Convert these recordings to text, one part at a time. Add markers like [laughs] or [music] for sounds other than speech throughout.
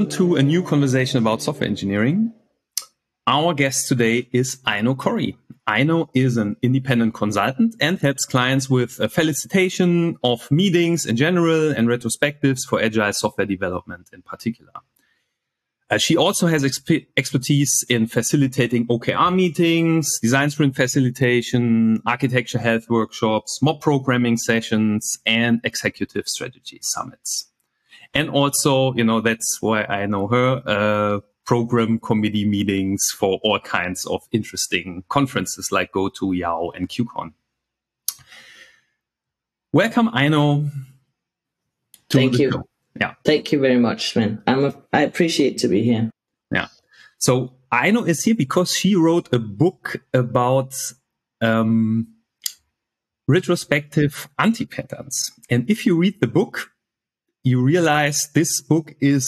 Welcome to a new conversation about software engineering. Our guest today is Aino Corry. Aino is an independent consultant and helps clients with a facilitation of meetings in general and retrospectives for agile software development in particular. Uh, she also has exp- expertise in facilitating OKR meetings, design sprint facilitation, architecture health workshops, mob programming sessions, and executive strategy summits. And also, you know, that's why I know her, uh, program committee meetings for all kinds of interesting conferences like GOTO YOW, and QCon. Welcome, Aino. Thank you. Show. Yeah. Thank you very much, Sven. I'm a, I appreciate to be here. Yeah. So Aino is here because she wrote a book about um, retrospective anti-patterns. And if you read the book, you realize this book is,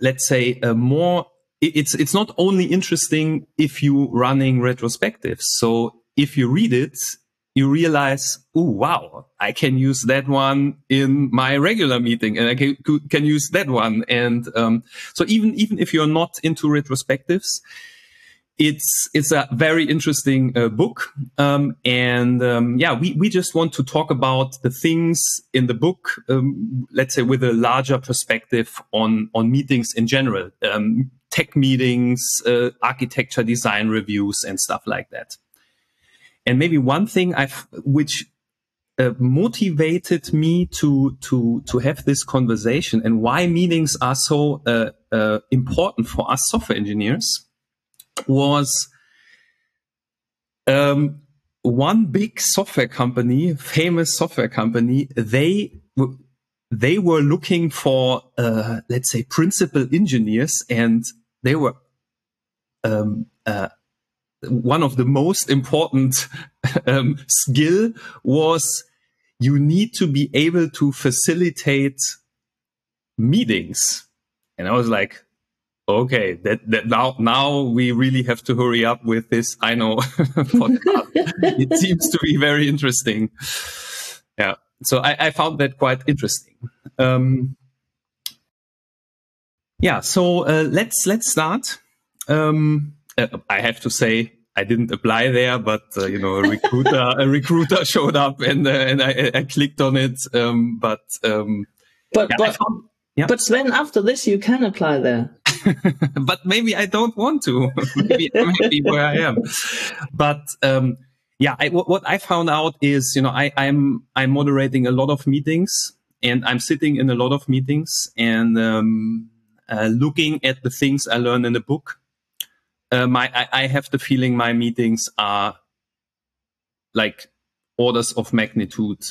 let's say, a more, it's, it's not only interesting if you running retrospectives. So if you read it, you realize, oh, wow, I can use that one in my regular meeting and I can, can use that one. And, um, so even, even if you're not into retrospectives, it's it's a very interesting uh, book, um, and um, yeah, we we just want to talk about the things in the book, um, let's say with a larger perspective on on meetings in general, um, tech meetings, uh, architecture design reviews, and stuff like that. And maybe one thing I've which uh, motivated me to to to have this conversation and why meetings are so uh, uh important for us software engineers was um, one big software company, famous software company. They they were looking for uh, let's say principal engineers, and they were um, uh, one of the most important [laughs] um, skill was you need to be able to facilitate meetings. And I was like, okay, that, that now, now we really have to hurry up with this. I know [laughs] podcast. it seems to be very interesting. Yeah. So I, I found that quite interesting. Um, yeah. So uh, let's let's start. Um, uh, I have to say I didn't apply there, but uh, you know, a recruiter a recruiter showed up and uh, and I, I, clicked on it. Um, but um, but yeah, but, found, yeah. but Sven, after this, you can apply there. [laughs] but maybe I don't want to. [laughs] maybe I'm happy where I am. But um, yeah, I, what I found out is, you know, I, I'm I'm moderating a lot of meetings, and I'm sitting in a lot of meetings and um, uh, looking at the things I learned in the book. Uh, my I, I have the feeling my meetings are like orders of magnitude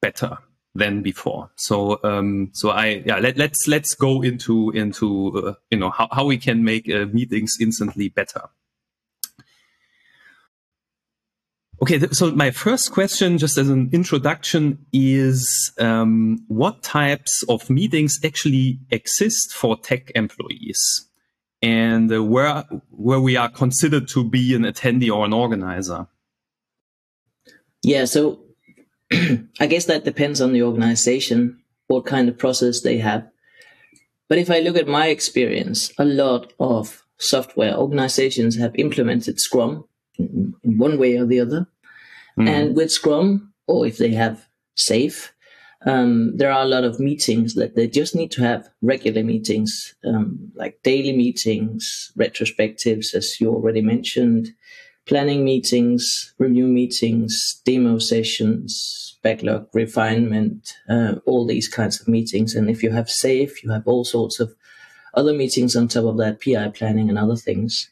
better than before. So um, so I yeah let, let's, let's go into into uh, you know how, how we can make uh, meetings instantly better. Okay, so my first question, just as an introduction, is um, what types of meetings actually exist for tech employees, and uh, where where we are considered to be an attendee or an organizer. Yeah, so [clears throat] I guess that depends on the organization, what kind of process they have. But if I look at my experience, a lot of software organizations have implemented Scrum in, one way or the other. Mm. And with Scrum, or if they have SAFe, um, there are a lot of meetings that they just need to have regular meetings, um, like daily meetings, retrospectives, as you already mentioned, planning meetings, review meetings, demo sessions, backlog refinement, uh, all these kinds of meetings. And if you have SAFe, you have all sorts of other meetings on top of that, PI planning and other things.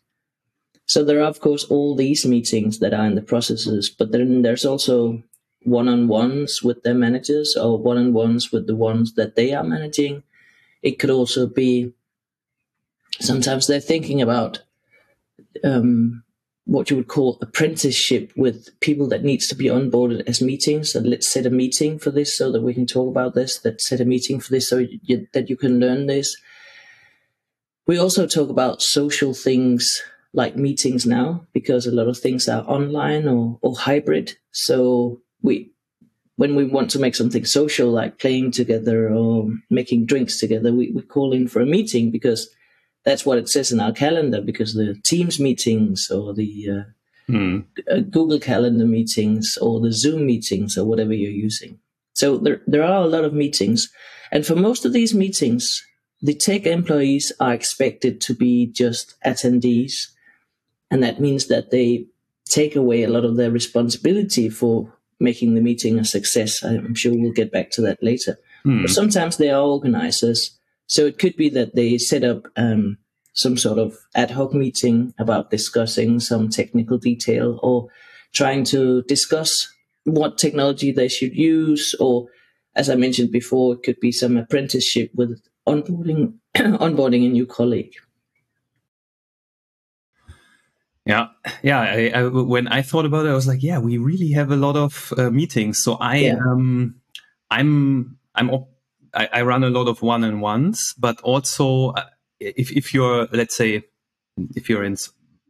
So there are, of course, all these meetings that are in the processes, but then there's also one-on-ones with their managers or one-on-ones with the ones that they are managing. It could also be sometimes they're thinking about um, what you would call apprenticeship with people that needs to be onboarded as meetings and let's set a meeting for this so that we can talk about this let's set a meeting for this so you, that you can learn this. We also talk about social things like meetings now because a lot of things are online or, or hybrid. So we when we want to make something social, like playing together or making drinks together, we, we call in for a meeting because that's what it says in our calendar. Because the Teams meetings or the uh, mm. Google Calendar meetings or the Zoom meetings or whatever you're using. So there there are a lot of meetings, and for most of these meetings, the tech employees are expected to be just attendees, and that means that they take away a lot of their responsibility for making the meeting a success. I'm sure we'll get back to that later. Mm. But sometimes they are organizers. So it could be that they set up um, some sort of ad hoc meeting about discussing some technical detail or trying to discuss what technology they should use. Or, as I mentioned before, it could be some apprenticeship with onboarding [clears throat] onboarding a new colleague. Yeah, yeah. I, I, when I thought about it, I was like, yeah, we really have a lot of uh, meetings. So I, yeah. um, I'm, I'm, I, I, run a lot of one on ones, but also uh, if if you're, let's say, if you're in,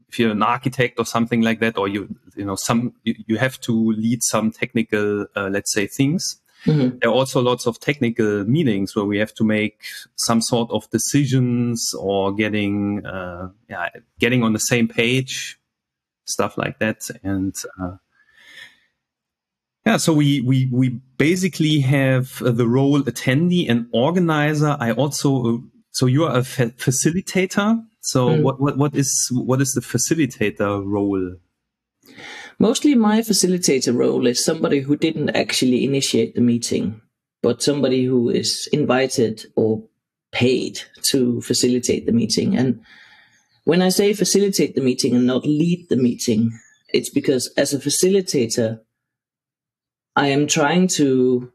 if you're an architect or something like that, or you, you know, some you, you have to lead some technical, uh, let's say, things. Mm-hmm. There are also lots of technical meetings where we have to make some sort of decisions or getting, uh, yeah, getting on the same page, stuff like that. And, uh, yeah, so we, we, we basically have the role attendee and organizer. I also, so you are a fa- facilitator. So mm. what, what, what is, what is the facilitator role? Mostly my facilitator role is somebody who didn't actually initiate the meeting, but somebody who is invited or paid to facilitate the meeting. And when I say facilitate the meeting and not lead the meeting, it's because as a facilitator, I am trying to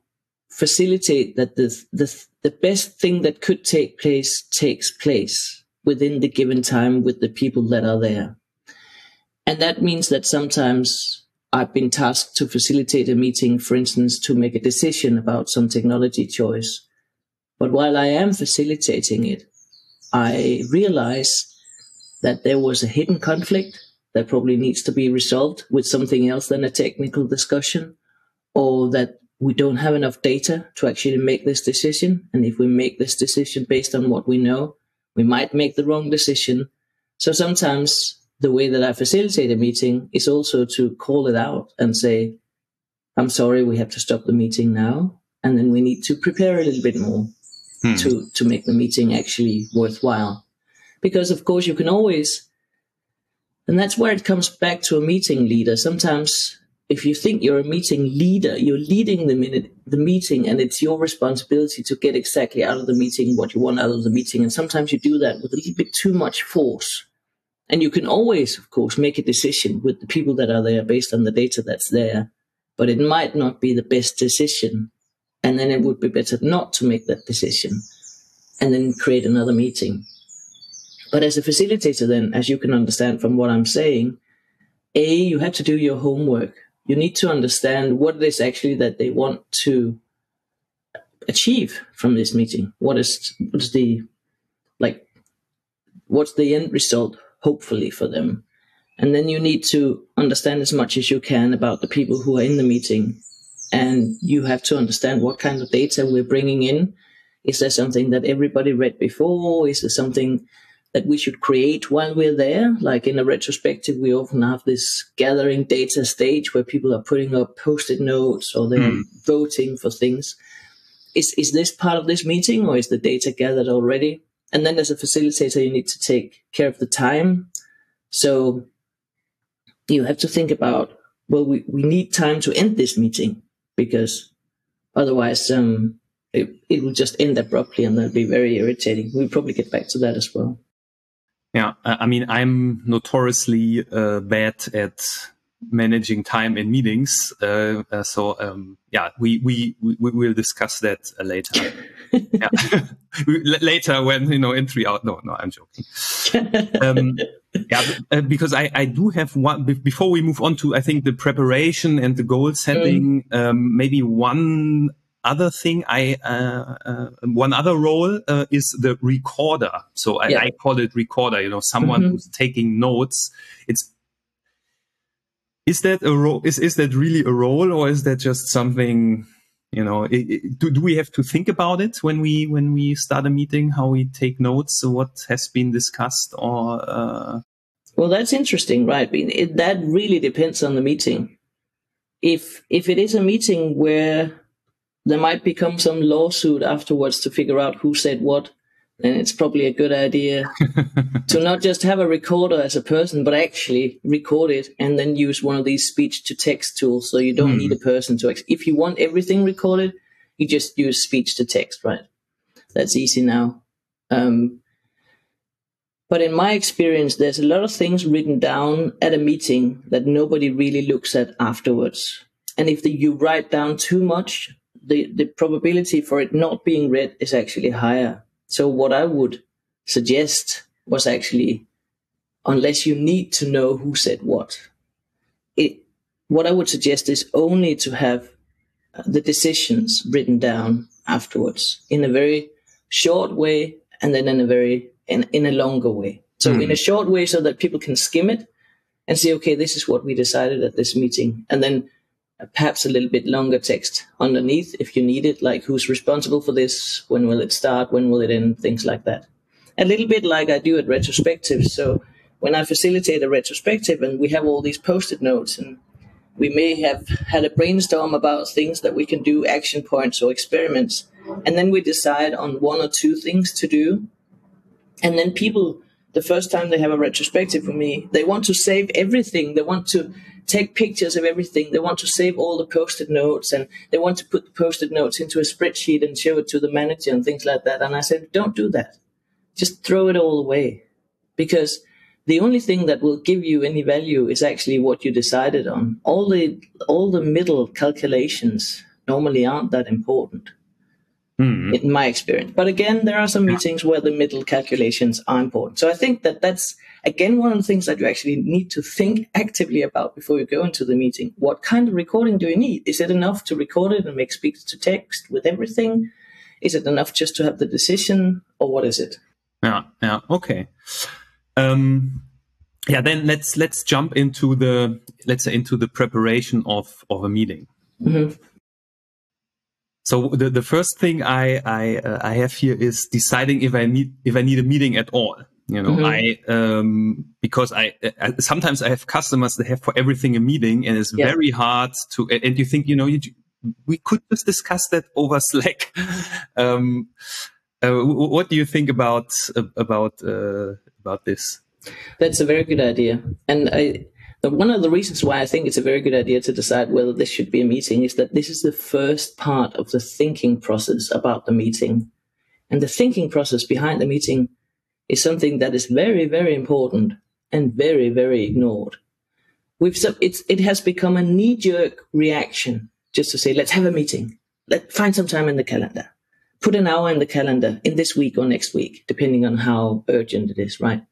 facilitate that the, the, the best thing that could take place takes place within the given time with the people that are there. And that means that sometimes I've been tasked to facilitate a meeting, for instance, to make a decision about some technology choice. But while I am facilitating it, I realize that there was a hidden conflict that probably needs to be resolved with something else than a technical discussion, or that we don't have enough data to actually make this decision. And if we make this decision based on what we know, we might make the wrong decision. So sometimes the way that I facilitate a meeting is also to call it out and say, I'm sorry, we have to stop the meeting now. And then we need to prepare a little bit more hmm. to, to make the meeting actually worthwhile. Because of course you can always, and that's where it comes back to a meeting leader. Sometimes if you think you're a meeting leader, you're leading the minute, the meeting and it's your responsibility to get exactly out of the meeting what you want out of the meeting. And sometimes you do that with a little bit too much force and you can always, of course, make a decision with the people that are there based on the data that's there, but it might not be the best decision. And then it would be better not to make that decision and then create another meeting. But as a facilitator, then, as you can understand from what I'm saying, A, you have to do your homework. You need to understand what it is actually that they want to achieve from this meeting. What is, what is the, like, what's the end result? hopefully for them. And then you need to understand as much as you can about the people who are in the meeting. And you have to understand what kind of data we're bringing in. Is there something that everybody read before? Is there something that we should create while we're there? Like in a retrospective, we often have this gathering data stage where people are putting up post-it notes or they're mm. voting for things. Is, is this part of this meeting or is the data gathered already? And then as a facilitator, you need to take care of the time. So you have to think about, well, we, we need time to end this meeting because otherwise um, it, it will just end abruptly and that'll be very irritating. We'll probably get back to that as well. Yeah, I mean, I'm notoriously uh, bad at managing time in meetings. Uh, uh, so um, yeah, we, we we will discuss that uh, later. [laughs] [laughs] later when you know in three hours. No, no, I'm joking. um, yeah, uh, because I I do have one before we move on to I think the preparation and the goal setting. Mm. Um, maybe one other thing I uh, uh, one other role uh, is the recorder. So I, yeah. I, call it recorder. You know, someone mm-hmm. who's taking notes. It's is that a role? Is is that really a role, or is that just something? You know, it, it, do do we have to think about it when we when we start a meeting? How we take notes? What has been discussed, or uh... well, that's interesting, right? It, that really depends on the meeting. If if it is a meeting where there might become some lawsuit afterwards to figure out who said what, then it's probably a good idea [laughs] to not just have a recorder as a person, but actually record it and then use one of these speech to text tools. So you don't mm. need a person to, ex- if you want everything recorded, you just use speech to text, right? That's easy now. Um, but in my experience, there's a lot of things written down at a meeting that nobody really looks at afterwards. And if the, you write down too much, the, the probability for it not being read is actually higher. So what I would suggest was actually, unless you need to know who said what, it, what I would suggest is only to have the decisions written down afterwards in a very short way and then in a very in, in a longer way. So mm. in a short way so that people can skim it and say, okay, this is what we decided at this meeting. And then Uh, perhaps a little bit longer text underneath if you need it, like who's responsible for this, when will it start, when will it end, things like that. A little bit like I do at retrospectives. So when I facilitate a retrospective and we have all these post-it notes and we may have had a brainstorm about things that we can do, action points or experiments, and then we decide on one or two things to do. And then people, the first time they have a retrospective with me, they want to save everything. They want to take pictures of everything. They want to save all the post-it notes and they want to put the post-it notes into a spreadsheet and show it to the manager and things like that. And I said, don't do that. Just throw it all away because the only thing that will give you any value is actually what you decided on. All the, all the middle calculations normally aren't that important. Mm. in my experience. But again, there are some meetings where the middle calculations are important. So I think that that's again one of the things that you actually need to think actively about before you go into the meeting. What kind of recording do you need? Is it enough to record it and make speech to text with everything? Is it enough just to have the decision, or what is it? Yeah, yeah, okay. Um, yeah, then let's let's jump into the let's say into the preparation of of a meeting. Mm-hmm. So the, the first thing I I, uh, I have here is deciding if I need if I need a meeting at all. You know, mm-hmm. I um because I, uh, sometimes I have customers that have for everything a meeting, and it's yeah. very hard to. And you think you know you we could just discuss that over [laughs] Slack. um, uh, what do you think about about uh, about this? That's a very good idea, and I one of the reasons why I think it's a very good idea to decide whether this should be a meeting is that this is the first part of the thinking process about the meeting. And the thinking process behind the meeting is something that is very, very important and very, very ignored. We've, it has become a knee jerk reaction just to say, let's have a meeting. Let find some time in the calendar. Put an hour in the calendar in this week or next week, depending on how urgent it is, right?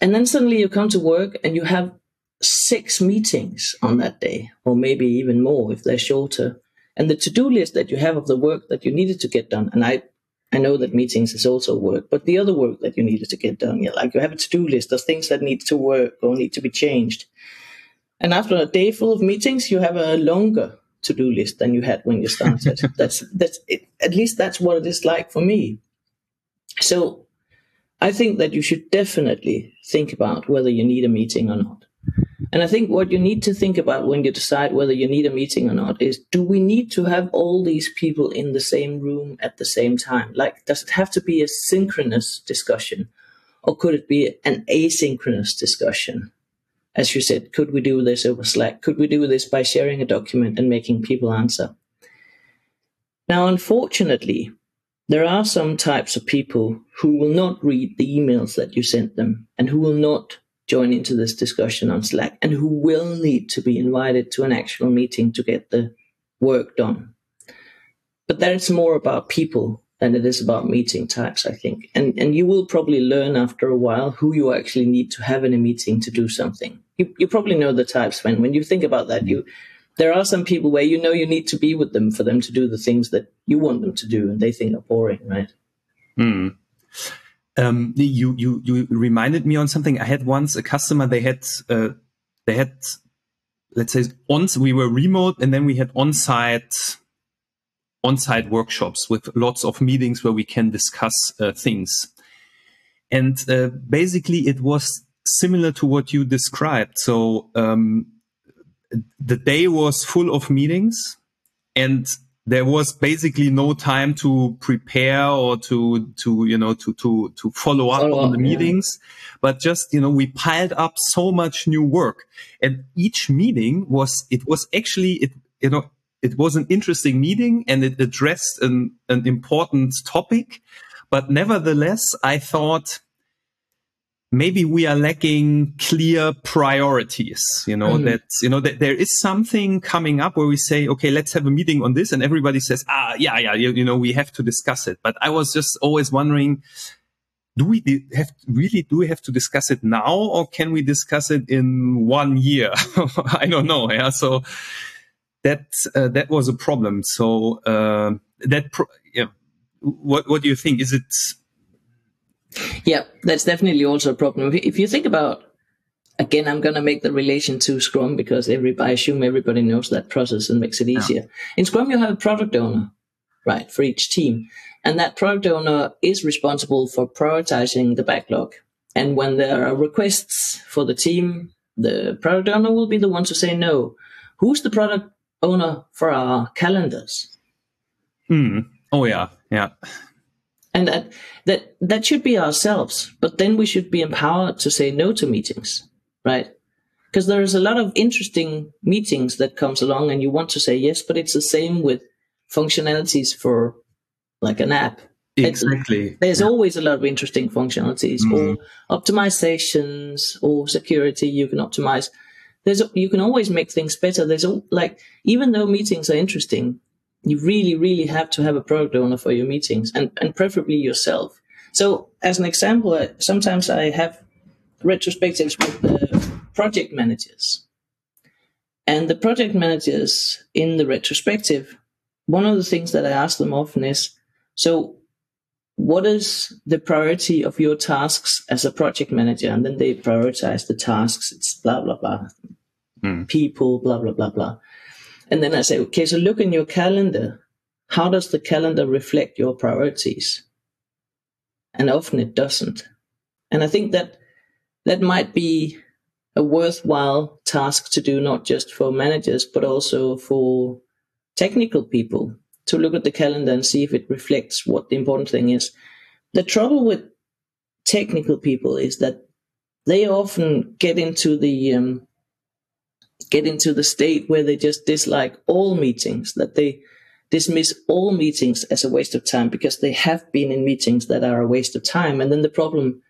And then suddenly you come to work and you have six meetings on that day, or maybe even more if they're shorter. And the to-do list that you have of the work that you needed to get done, and I, I know that meetings is also work, but the other work that you needed to get done, yeah, like you have a to-do list of things that need to work or need to be changed. And after a day full of meetings, you have a longer to-do list than you had when you started. [laughs] that's that's it, at least that's what it is like for me. So I think that you should definitely think about whether you need a meeting or not. And I think what you need to think about when you decide whether you need a meeting or not is do we need to have all these people in the same room at the same time? Like, does it have to be a synchronous discussion or could it be an asynchronous discussion? As you said, could we do this over Slack? Could we do this by sharing a document and making people answer? Now, unfortunately, there are some types of people who will not read the emails that you sent them and who will not join into this discussion on Slack and who will need to be invited to an actual meeting to get the work done. But that's more about people than it is about meeting types, I think. And and you will probably learn after a while who you actually need to have in a meeting to do something. You you probably know the types when when you think about that, you there are some people where you know you need to be with them for them to do the things that you want them to do and they think are boring, right? Hmm um, you you you reminded me on something. I had once a customer. They had uh, they had let's say on we were remote and then we had on-site on-site workshops with lots of meetings where we can discuss uh, things and uh, basically it was similar to what you described so um, the day was full of meetings and there was basically no time to prepare or to to you know to to to follow up follow on up, the meetings. Yeah. but just you know we piled up so much new work. And each meeting was it was actually it you know it was an interesting meeting and it addressed an an important topic. But nevertheless i thought maybe we are lacking clear priorities you know mm. that you know that there is something coming up where we say okay let's have a meeting on this and everybody says ah yeah yeah you, you know we have to discuss it. But i was just always wondering do we have really do we have to discuss it now or can we discuss it in one year? [laughs] I don't know yeah so that uh, that was a problem. So uh, that pro- yeah what what do you think? Is it yeah, that's definitely also a problem. If you think about, again, I'm going to make the relation to Scrum because everybody, I assume everybody knows that process and makes it easier. Yeah. In Scrum, you have a product owner, right, for each team. And that product owner is responsible for prioritizing the backlog. And when there are requests for the team, the product owner will be the one to say no. Who's the product owner for our calendars? Hmm. Oh, yeah. Yeah and that that that should be ourselves but then we should be empowered to say no to meetings right? Because there is a lot of interesting meetings that comes along and you want to say yes but it's the same with functionalities for like an app. Exactly. there's yeah. always a lot of interesting functionalities mm. or optimizations or security you can optimize. There's you can always make things better. There's like even though meetings are interesting you really, really have to have a product owner for your meetings and, and preferably yourself. So as an example, sometimes I have retrospectives with the project managers. And the project managers in the retrospective, one of the things that I ask them often is, so what is the priority of your tasks as a project manager? And then they prioritize the tasks. It's blah, blah, blah. Mm. People, blah, blah, blah, blah. And then I say, okay, so look in your calendar. How does the calendar reflect your priorities? And often it doesn't. And I think that that might be a worthwhile task to do, not just for managers, but also for technical people to look at the calendar and see if it reflects what the important thing is. The trouble with technical people is that they often get into the um, get into the state where they just dislike all meetings, that they dismiss all meetings as a waste of time because they have been in meetings that are a waste of time. And then the problem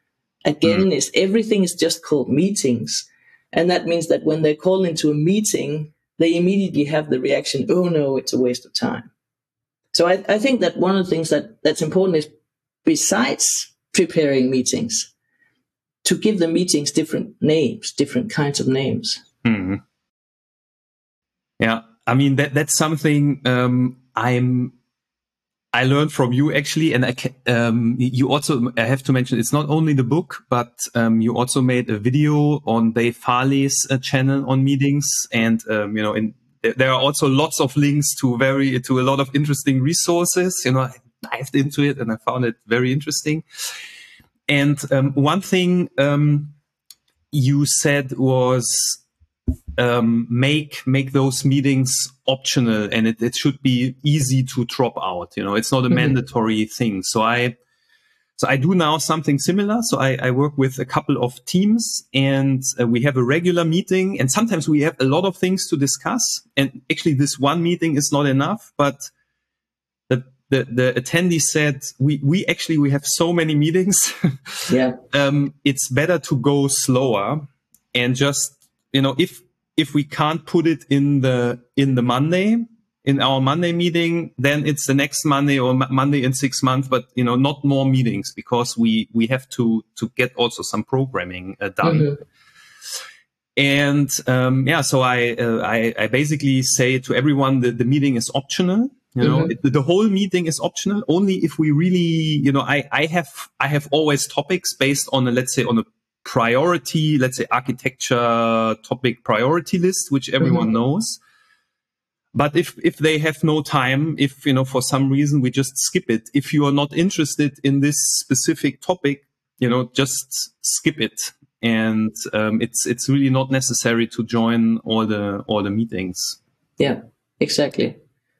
again mm. is everything is just called meetings. And that means that when they're called into a meeting, they immediately have the reaction, oh no, it's a waste of time. So I, I think that one of the things that, that's important is besides preparing meetings, to give the meetings different names, different kinds of names. Mm. Yeah, I mean that that's something um, I'm I learned from you actually, and I um, you also I have to mention it's not only the book, but um, you also made a video on Dave Farley's uh, channel on meetings, and um, you know, in, there are also lots of links to very to a lot of interesting resources. You know, I dived into it and I found it very interesting. And um, one thing um, you said was um, make make those meetings optional and it, it should be easy to drop out you know? It's not a mm-hmm. mandatory thing. So i so i do now something similar. So i, I work with a couple of teams and uh, we have a regular meeting and sometimes we have a lot of things to discuss. And actually this one meeting is not enough but the the, the attendee said we we actually we have so many meetings. Yeah. [laughs] Um, it's better to go slower and just you know if if we can't put it in the in the Monday in our Monday meeting, then it's the next Monday or Monday in six months. But you know, not more meetings because we we have to to get also some programming uh, done. Mm-hmm. And um, yeah, so I, uh, I, I basically say to everyone that the meeting is optional. You know, mm-hmm. it, the whole meeting is optional only if we really, you know, I I have I have always topics based on a let's say on a priority, let's say architecture topic priority list, which everyone mm-hmm. knows. But if, if they have no time, if, you know, for some reason we just skip it, if you are not interested in this specific topic, you know, just skip it. And, um, it's, it's really not necessary to join all the, all the meetings. Yeah, exactly.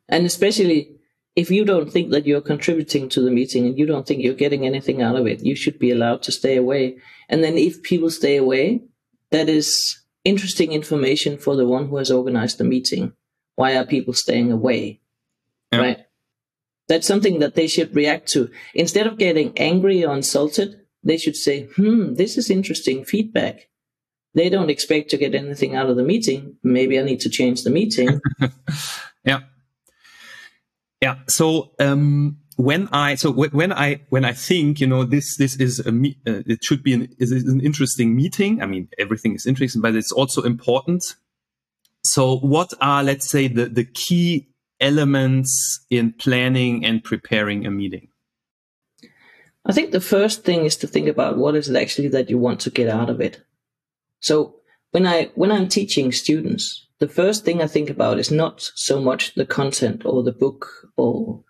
And especially if you don't think that you're contributing to the meeting and you don't think you're getting anything out of it, you should be allowed to stay away. And then if people stay away, that is interesting information for the one who has organized the meeting. Why are people staying away? Yeah. Right? That's something that they should react to. Instead of getting angry or insulted, they should say, hmm, this is interesting feedback. They don't expect to get anything out of the meeting. Maybe I need to change the meeting. [laughs] yeah. Yeah. So um, when I so when I when I think you know this this is a uh, it should be an is an interesting meeting. I mean everything is interesting, but it's also important. So what are let's say the the key elements in planning and preparing a meeting? I think the first thing is to think about what is it actually that you want to get out of it. So when I when I'm teaching students, the first thing I think about is not so much the content or the book or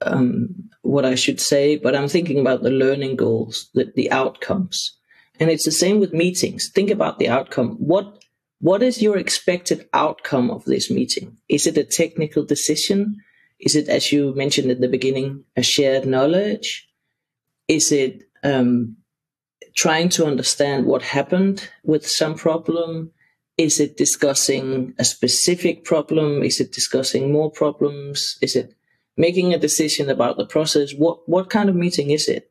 um, what I should say, but I'm thinking about the learning goals, the, the outcomes. And it's the same with meetings. Think about the outcome. What what is your expected outcome of this meeting? Is it a technical decision? Is it, as you mentioned at the beginning, a shared knowledge? Is it um, trying to understand what happened with some problem? Is it discussing a specific problem? Is it discussing more problems? Is it making a decision about the process? What, what kind of meeting is it?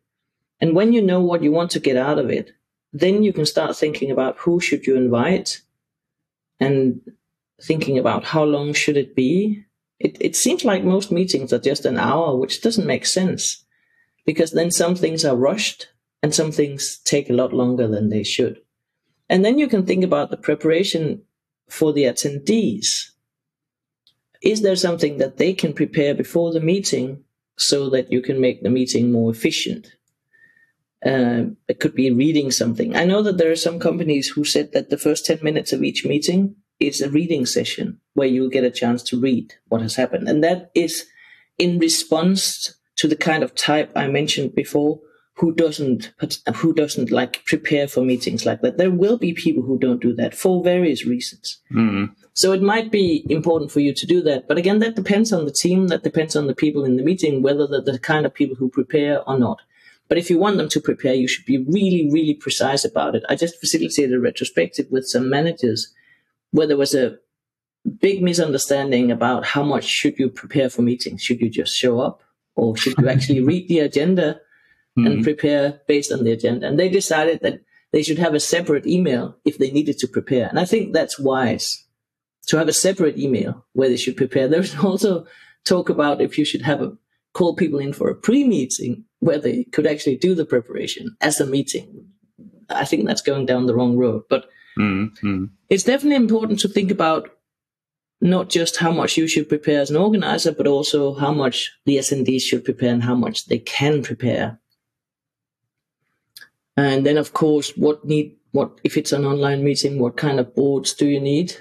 And when you know what you want to get out of it, then you can start thinking about who should you invite and thinking about how long should it be. It, it seems like most meetings are just an hour, which doesn't make sense because then some things are rushed and some things take a lot longer than they should. And then you can think about the preparation for the attendees. Is there something that they can prepare before the meeting so that you can make the meeting more efficient? Uh, it could be reading something. I know that there are some companies who said that the first 10 minutes of each meeting is a reading session where you'll get a chance to read what has happened. And that is in response to the kind of type I mentioned before who doesn't who doesn't like prepare for meetings like that. There will be people who don't do that for various reasons. Mm. So it might be important for you to do that. But again, that depends on the team. That depends on the people in the meeting, whether they're the kind of people who prepare or not. But if you want them to prepare, you should be really, really precise about it. I just facilitated a retrospective with some managers where there was a big misunderstanding about how much should you prepare for meetings. Should you just show up or should you [laughs] actually read the agenda? Mm-hmm. and prepare based on the agenda. And they decided that they should have a separate email if they needed to prepare. And I think that's wise to have a separate email where they should prepare. There's [laughs] also talk about if you should have a call people in for a pre-meeting where they could actually do the preparation as a meeting. I think that's going down the wrong road, but mm-hmm. it's definitely important to think about not just how much you should prepare as an organizer, but also how much the attendees should prepare and how much they can prepare and then, of course, what need what if it's an online meeting? What kind of boards do you need?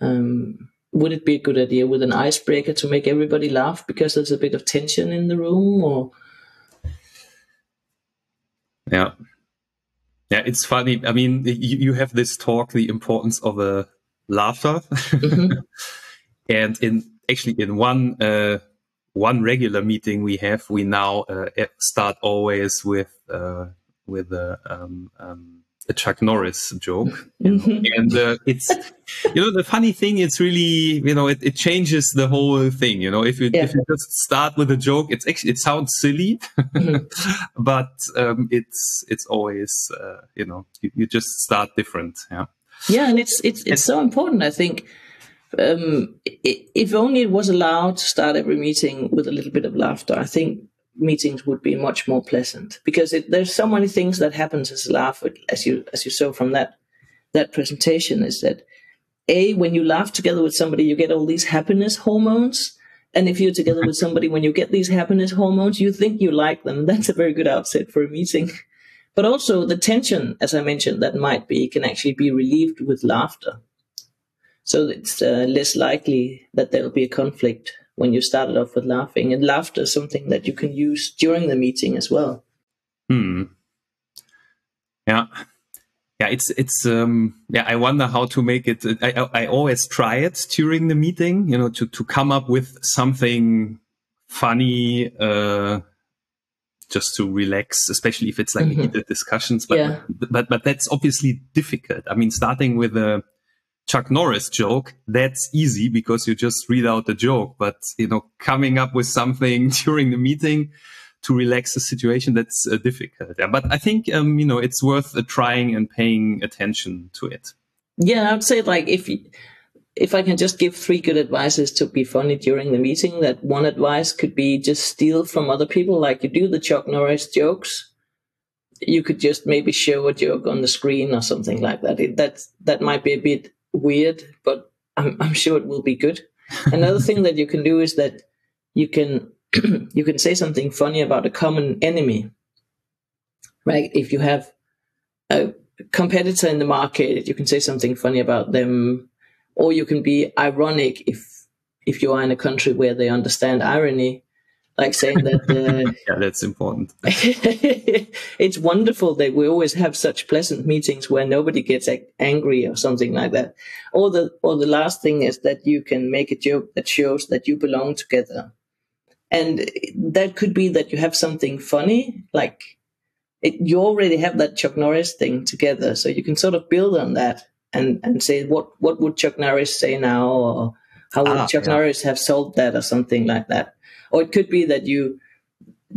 Um, would it be a good idea with an icebreaker to make everybody laugh because there's a bit of tension in the room, or? Yeah, yeah, it's funny. I mean, you, you have this talk, the importance of a laughter, mm-hmm. [laughs] and in actually in one uh, one regular meeting we have, we now uh, start always with. Uh, with a, um, um, a Chuck Norris joke, you know? Mm-hmm. and uh, it's [laughs] you know the funny thing. It's really you know it, it changes the whole thing. You know if you yeah. if you just start with a joke, it's actually it sounds silly, mm-hmm. [laughs] but um, it's it's always uh, you know you, you just start different. Yeah. Yeah, and it's it's it's so important. I think um, if only it was allowed to start every meeting with a little bit of laughter, I think meetings would be much more pleasant. Because it, there's so many things that happens as laugh as you as you saw from that that presentation is that a when you laugh together with somebody you get all these happiness hormones. And if you're together with somebody when you get these happiness hormones you think you like them. [laughs] That's a very good outset for a meeting. But also the tension, as I mentioned, that might be can actually be relieved with laughter. So it's uh, less likely that there'll be a conflict when you started off with laughing. And laughter is something that you can use during the meeting as well. Hmm. Yeah. Yeah, it's it's um yeah. I wonder how to make it. I I always try it during the meeting, you know, to to come up with something funny, uh, just to relax, especially if it's like mm-hmm. heated discussions. But, yeah. but but that's obviously difficult. I mean, starting with a Chuck Norris joke, that's easy because you just read out the joke. But you know, coming up with something [laughs] during the meeting to relax the situation, that's uh, difficult. Yeah. But I think um, you know it's worth uh, trying and paying attention to it. Yeah, I'd say like if you, if I can just give three good advices to be funny during the meeting, that one advice could be just steal from other people, like you do the Chuck Norris jokes. You could just maybe show a joke on the screen or something like that. It, that that might be a bit weird, but I'm, I'm sure it will be good. Another thing that you can do is that you can [clears throat] you can say something funny about a common enemy, right? If you have a competitor in the market, you can say something funny about them or you can be ironic if if you are in a country where they understand irony like saying that uh, [laughs] yeah that's important. [laughs] It's wonderful that we always have such pleasant meetings where nobody gets angry or something like that. Or the or the last thing is that you can make a joke that shows that you belong together. And that could be that you have something funny like it, you already have that chuck norris thing together so you can sort of build on that and and say what what would Chuck Norris say now, or how would ah, Chuck yeah. Norris have solved that, or something like that. Or it could be that you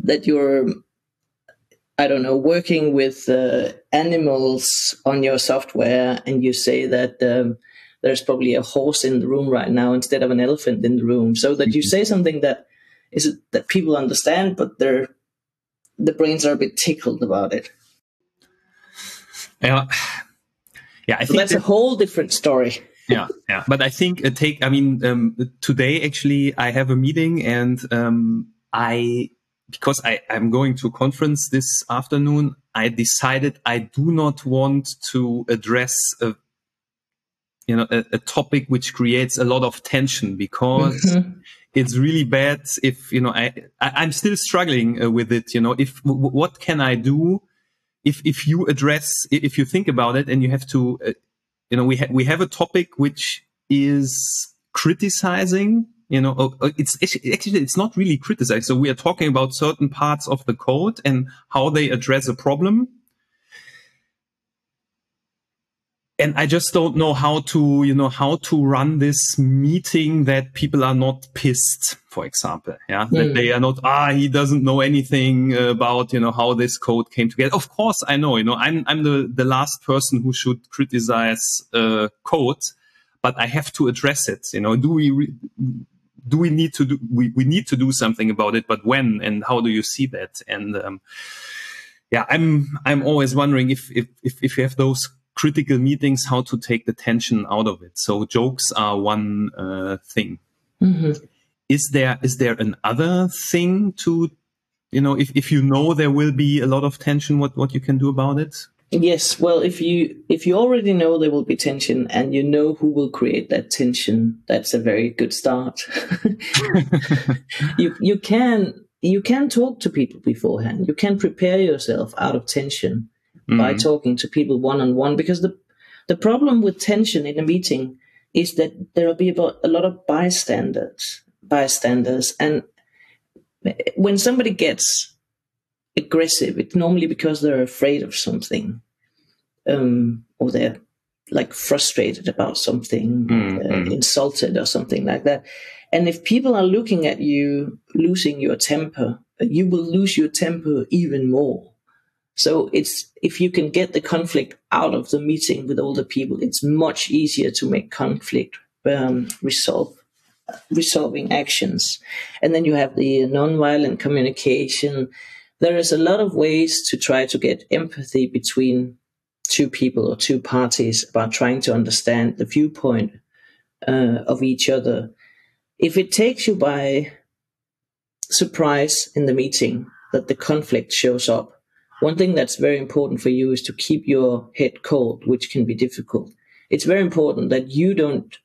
that you're I don't know working with uh, animals on your software, and you say that. Um, there's probably a horse in the room right now instead of an elephant in the room, so that you mm-hmm. say something that is that people understand, but their the brains are a bit tickled about it. Yeah, yeah, I so think that's that, a whole different story. Yeah, yeah. But I think uh, take. I mean, um, today actually I have a meeting and um, I because I I'm going to a conference this afternoon. I decided I do not want to address a you know a, a topic which creates a lot of tension because. Mm-hmm. It's really bad if you know I, I am still struggling uh, with it. You know, if w- what can I do if if you address if you think about it and you have to uh, you know we ha- we have a topic which is criticizing you know uh, uh, it's actually it's not really criticizing. So we are talking about certain parts of the code and how they address a problem and I just don't know how to, you know, how to run this meeting that people are not pissed, for example. Yeah. Mm. That hmm. they are not, ah, he doesn't know anything about, you know, how this code came together. Of course, I know, you know, I'm, I'm the, the last person who should criticize, uh, code, but I have to address it. You know, do we, re- do we need to do, we, we need to do something about it, but when and how do you see that? And, um, yeah, I'm, I'm always wondering if, if, if, if you have those critical meetings, how to take the tension out of it. So jokes are one uh, thing. Mm-hmm. Is there is there another thing to, you know, if, if you know there will be a lot of tension, what what you can do about it? Yes, well, if you if you already know there will be tension and you know who will create that tension, that's a very good start. [laughs] you you can you can talk to people beforehand. You can prepare yourself out of tension mm. by talking to people one on one because the the problem with tension in a meeting is that there will be about a lot of bystanders bystanders and when somebody gets aggressive it's normally because they're afraid of something um, or they're like frustrated about something uh, mm. insulted or something like that and if people are looking at you losing your temper you will lose your temper even more so it's if you can get the conflict out of the meeting with all the people, it's much easier to make conflict um, resolve resolving actions. And then you have the nonviolent communication. There is a lot of ways to try to get empathy between two people or two parties about trying to understand the viewpoint uh, of each other. If it takes you by surprise in the meeting that the conflict shows up, one thing that's very important for you is to keep your head cold, which can be difficult. It's very important that you don't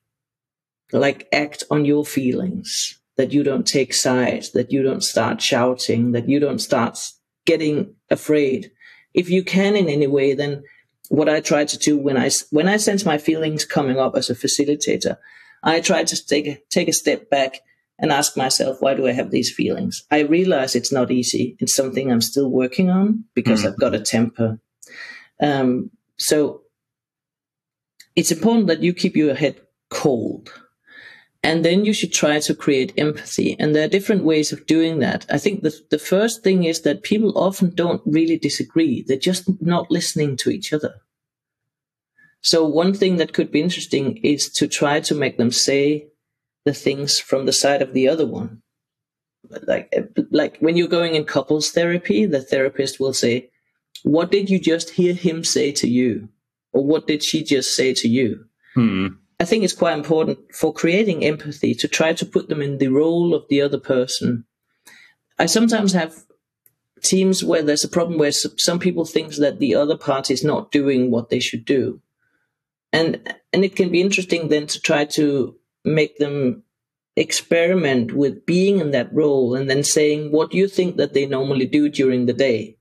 like act on your feelings, that you don't take sides, that you don't start shouting, that you don't start getting afraid. If you can in any way, then what I try to do when I when I sense my feelings coming up as a facilitator, I try to take take a step back and ask myself, why do I have these feelings? I realize it's not easy. It's something I'm still working on because mm. I've got a temper. Um, so it's important that you keep your head cold. And then you should try to create empathy. And there are different ways of doing that. I think the, the first thing is that people often don't really disagree. They're just not listening to each other. So one thing that could be interesting is to try to make them say the things from the side of the other one. Like, like when you're going in couples therapy, the therapist will say, what did you just hear him say to you? Or what did she just say to you? Hmm. I think it's quite important for creating empathy to try to put them in the role of the other person. I sometimes have teams where there's a problem where some people think that the other party is not doing what they should do. And and it can be interesting then to try to make them experiment with being in that role and then saying what you think that they normally do during the day.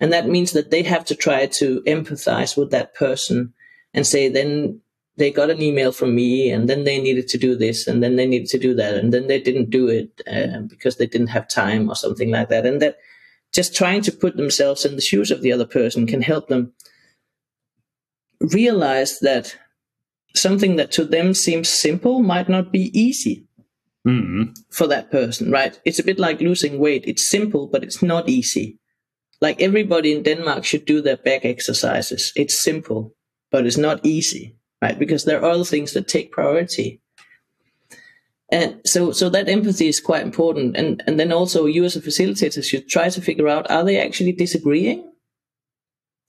And that means that they have to try to empathize with that person and say, then they got an email from me and then they needed to do this and then they needed to do that and then they didn't do it uh, because they didn't have time or something like that. And that just trying to put themselves in the shoes of the other person can help them realize that something that to them seems simple might not be easy mm-hmm. for that person, right? It's a bit like losing weight. It's simple, but it's not easy. Like everybody in Denmark should do their back exercises. It's simple, but it's not easy, right? Because there are other things that take priority. And so, so that empathy is quite important. And, and then also you as a facilitator should try to figure out, are they actually disagreeing?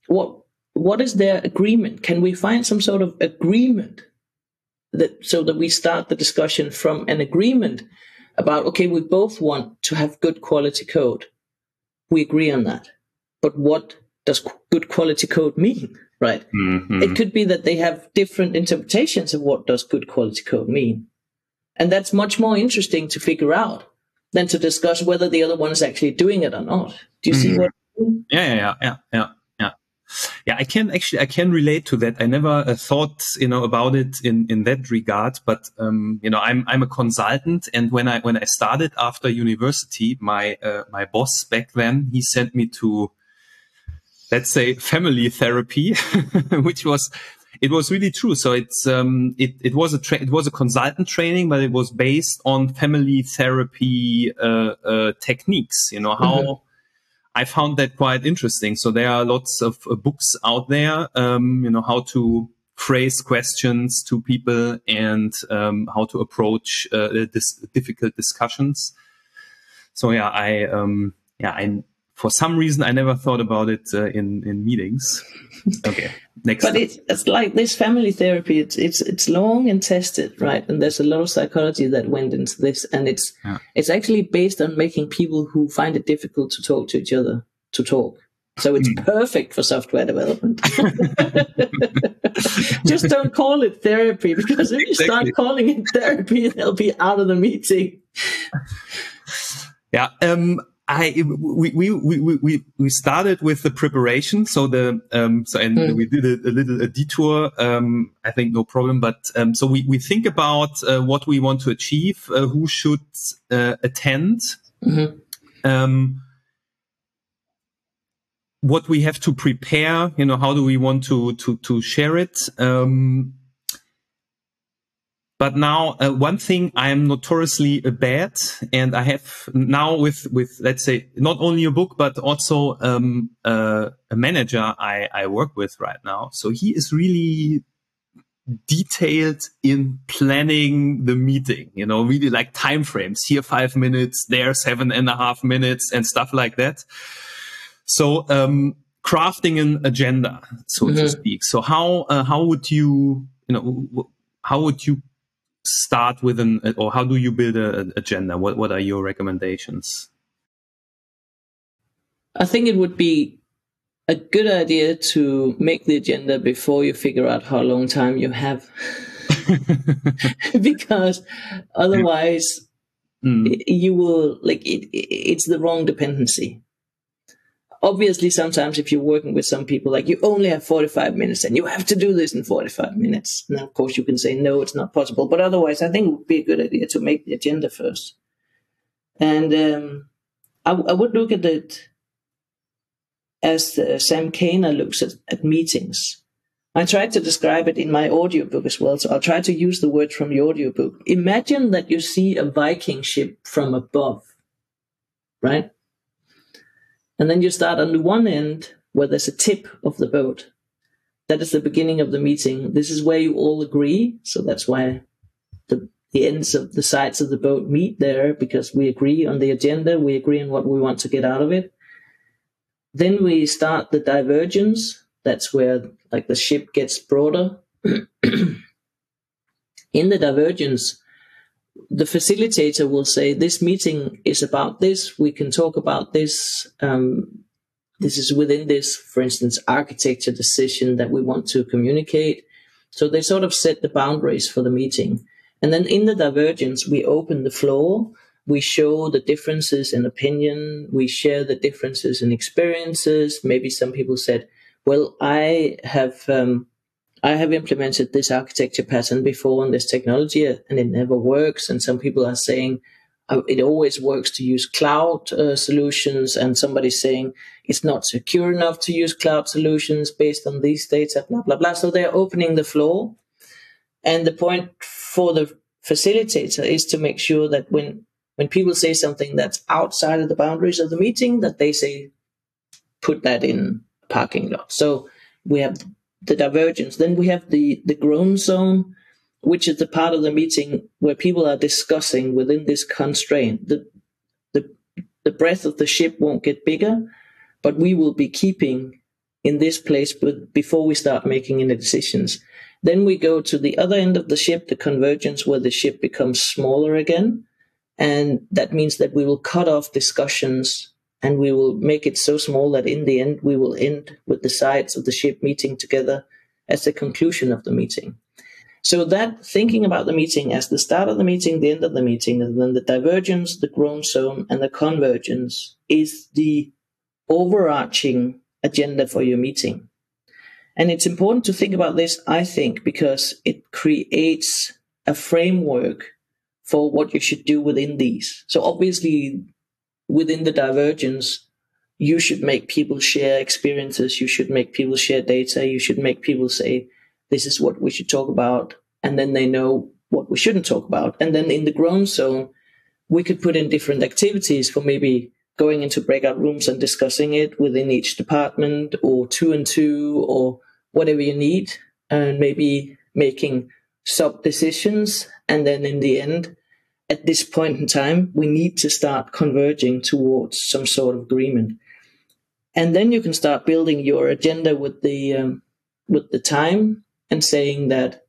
What, what is their agreement? Can we find some sort of agreement that so that we start the discussion from an agreement about okay, we both want to have good quality code. We agree on that. But what does good quality code mean? Right? Mm-hmm. It could be that they have different interpretations of what does good quality code mean. And that's much more interesting to figure out than to discuss whether the other one is actually doing it or not. Do you mm-hmm. see what? Yeah, yeah, yeah, yeah. Yeah, I can actually I can relate to that. I never uh, thought you know about it in in that regard, but um, you know I'm I'm a consultant, and when I when I started after university, my uh, my boss back then he sent me to let's say family therapy, [laughs] which was it was really true. So it's um, it it was a tra- it was a consultant training, but it was based on family therapy uh, uh, techniques. You know how mm-hmm. I found that quite interesting. So there are lots of uh, books out there, um, you know, how to phrase questions to people and um, how to approach uh, this difficult discussions. So yeah, I um, yeah, I for some reason I never thought about it uh, in in meetings. [laughs] Okay, next. but it's, it's like this family therapy. It's it's it's long and tested, right? And there's a lot of psychology that went into this, and it's yeah. it's actually based on making people who find it difficult to talk to each other to talk. So it's mm. perfect for software development. [laughs] [laughs] Just don't call it therapy because if you exactly. start calling it therapy, they'll be out of the meeting. Yeah. Um, I we we we we we started with the preparation, so the um so and mm. we did a, a little a detour. Um, I think no problem, but um so we we think about uh, what we want to achieve, uh, who should uh, attend, mm-hmm. um, what we have to prepare. You know, how do we want to to to share it? Um, but now, uh, one thing I am notoriously bad, and I have now with with let's say not only a book but also um, uh, a manager I, I work with right now. So he is really detailed in planning the meeting. You know, really like time frames. Here five minutes, there seven and a half minutes, and stuff like that. So um, crafting an agenda, so mm-hmm. to speak. So how uh, how would you you know how would you start with an, or how do you build an agenda? What, what are your recommendations? I think it would be a good idea to make the agenda before you figure out how long time you have. [laughs] [laughs] because otherwise mm. you will like it, it's the wrong dependency obviously sometimes if you're working with some people like you only have 45 minutes and you have to do this in 45 minutes and of course you can say no it's not possible but otherwise i think it would be a good idea to make the agenda first and um, I, I, would look at it as uh, sam Kaner looks at, at meetings I tried to describe it in my audiobook as well, so I'll try to use the words from the audiobook. Imagine that you see a Viking ship from above, right? And then you start on the one end where there's a tip of the boat. That is the beginning of the meeting. This is where you all agree. So that's why the, the ends of the sides of the boat meet there because we agree on the agenda. We agree on what we want to get out of it. Then we start the divergence. That's where like the ship gets broader. [clears throat] In the divergence, the facilitator will say, This meeting is about this. We can talk about this. Um, this is within this, for instance, architecture decision that we want to communicate. So they sort of set the boundaries for the meeting. And then in the divergence, we open the floor. We show the differences in opinion. We share the differences in experiences. Maybe some people said, well, I have um, I have implemented this architecture pattern before on this technology and it never works. And some people are saying uh, it always works to use cloud uh, solutions. And somebody's saying it's not secure enough to use cloud solutions based on these data, blah, blah, blah. So they're opening the floor. And the point for the facilitator is to make sure that when, when people say something that's outside of the boundaries of the meeting, that they say, put that in parking lot. So we have the divergence. Then we have the, the groan zone, which is the part of the meeting where people are discussing within this constraint. The, the, the breadth of the ship won't get bigger, but we will be keeping in this place but before we start making any decisions. Then we go to the other end of the ship, the convergence, where the ship becomes smaller again. And that means that we will cut off discussions and we will make it so small that in the end we will end with the sides of the ship meeting together as the conclusion of the meeting. So that thinking about the meeting as the start of the meeting, the end of the meeting, and then the divergence, the groan zone, and the convergence is the overarching agenda for your meeting. And it's important to think about this, I think, because it creates a framework for what you should do within these. So obviously within the divergence, you should make people share experiences. You should make people share data. You should make people say, this is what we should talk about. And then they know what we shouldn't talk about. And then in the groan zone, we could put in different activities for maybe going into breakout rooms and discussing it within each department or two and two or whatever you need. And maybe making sub decisions. And then in the end, at this point in time, we need to start converging towards some sort of agreement. And then you can start building your agenda with the um, with the time and saying that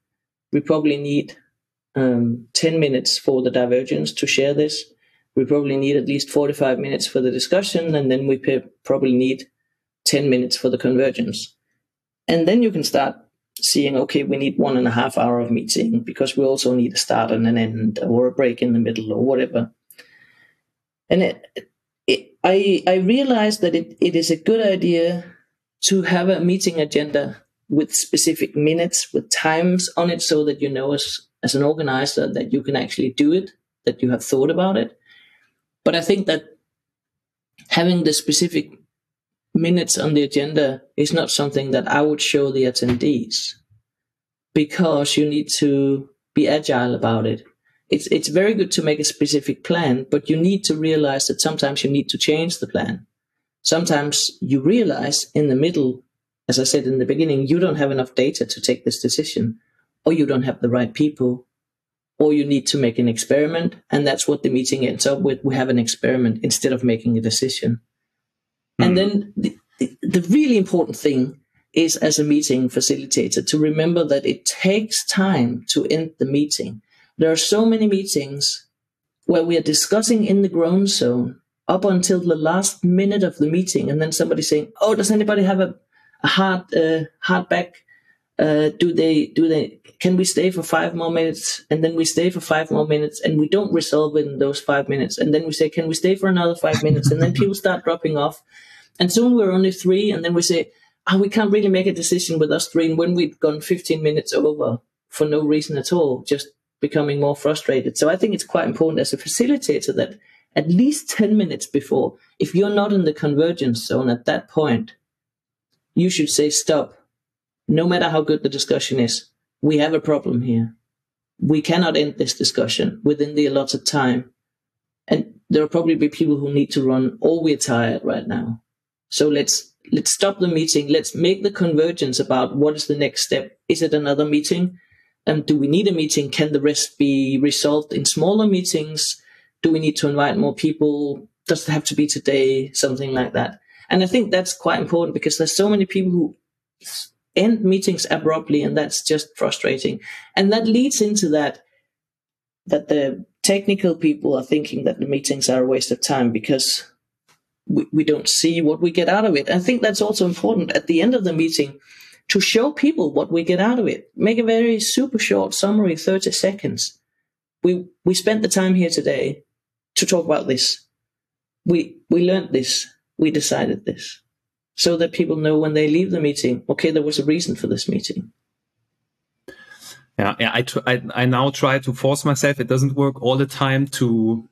we probably need um, 10 minutes for the divergence to share this. We probably need at least 45 minutes for the discussion, and then we probably need 10 minutes for the convergence. And then you can start seeing, okay, we need one and a half hour of meeting because we also need a start and an end or a break in the middle or whatever. And it, it, I, I realized that it, it is a good idea to have a meeting agenda with specific minutes, with times on it, so that you know as, as an organizer that you can actually do it, that you have thought about it. But I think that having the specific minutes on the agenda is not something that I would show the attendees because you need to be agile about it. It's, it's very good to make a specific plan, but you need to realize that sometimes you need to change the plan. Sometimes you realize in the middle, as I said in the beginning, you don't have enough data to take this decision, or you don't have the right people, or you need to make an experiment. And that's what the meeting ends up with. We have an experiment instead of making a decision. And hmm. then the, the, the really important thing is as a meeting facilitator to remember that it takes time to end the meeting. There are so many meetings where we are discussing in the groan zone up until the last minute of the meeting, and then somebody saying, "Oh, does anybody have a, a hard uh, hard back? Uh, do they do they can we stay for five more minutes?" And then we stay for five more minutes, and we don't resolve in those five minutes, and then we say, "Can we stay for another five minutes?" And then people start dropping off, and soon we're only three, and then we say, "Oh, we can't really make a decision with us three. And when we've gone fifteen minutes over for no reason at all, just becoming more frustrated. So I think it's quite important as a facilitator that at least 10 minutes before, if you're not in the convergence zone at that point, you should say, stop. No matter how good the discussion is, we have a problem here. We cannot end this discussion within the allotted time. And there will probably be people who need to run, or we're tired right now. So let's let's stop the meeting. Let's make the convergence about what is the next step. Is it another meeting? And do we need a meeting? Can the rest be resolved in smaller meetings? Do we need to invite more people? Does it have to be today? Something like that. And I think that's quite important because there's so many people who end meetings abruptly and that's just frustrating. And that leads into that, that the technical people are thinking that the meetings are a waste of time because we, we don't see what we get out of it. I think that's also important at the end of the meeting to show people what we get out of it. Make a very super short summary, 30 seconds. We, we spent the time here today to talk about this. We, we learned this. We decided this so that people know when they leave the meeting, okay, there was a reason for this meeting. Yeah, yeah I, tr- I, I now try to force myself. It doesn't work all the time to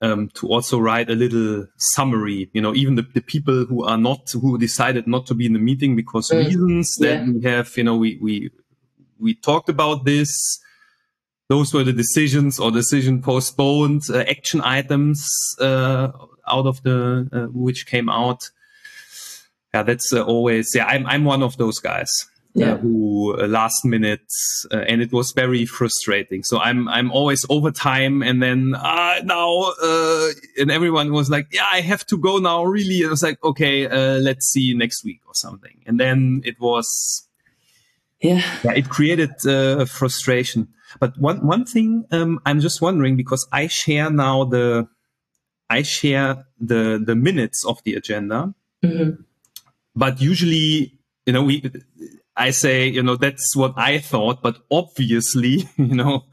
um, to also write a little summary. You know, even the, the people who are not who decided not to be in the meeting because mm. reasons that yeah. we have. You know, we we we talked about this. Those were the decisions or decision postponed uh, action items uh, out of the uh, which came out. Yeah, that's uh, always yeah. I'm I'm one of those guys yeah. uh, who uh, last minute, uh, and it was very frustrating. So I'm I'm always over time, and then uh, now, uh, and everyone was like, "Yeah, I have to go now." Really, it was like, "Okay, uh, let's see next week or something." And then it was, yeah, yeah it created uh, frustration. But one one thing um, I'm just wondering because I share now the I share the the minutes of the agenda. Mm-hmm. But usually, you know, we I say, you know, that's what I thought, but obviously, [laughs] you know,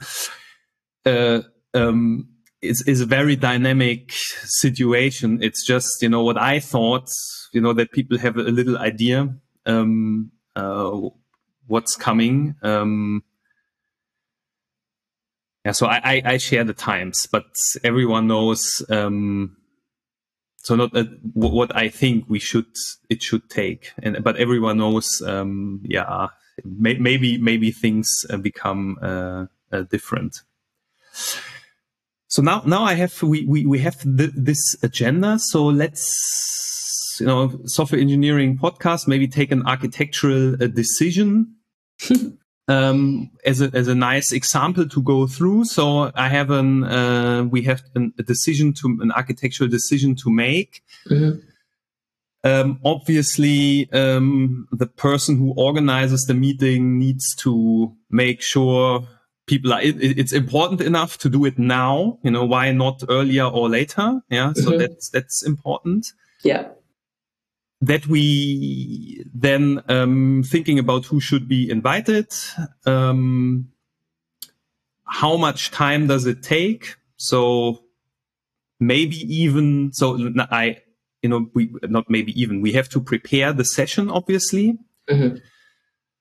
uh, um, it's, it's a very dynamic situation. It's just, you know, what I thought, you know, that people have a little idea, um, uh, what's coming. Um, yeah, so I, I, I, share the times, but everyone knows, um, so not uh, what I think we should it should take, and but everyone knows, um, yeah, may, maybe maybe things uh, become uh, uh, different. So now now I have we we we have th- this agenda. So let's you know software engineering podcast maybe take an architectural uh, decision. [laughs] um, as a as a nice example to go through. So I have an uh, we have an, a decision to an architectural decision to make. Mm-hmm. Um, obviously, um, the person who organizes the meeting needs to make sure people are. It, it's important enough to do it now. You know, why not earlier or later? Yeah, so mm-hmm. that's that's important. Yeah that we then um, thinking about who should be invited, um, how much time does it take? So maybe even so I you know we not maybe even we have to prepare the session obviously. Mm-hmm.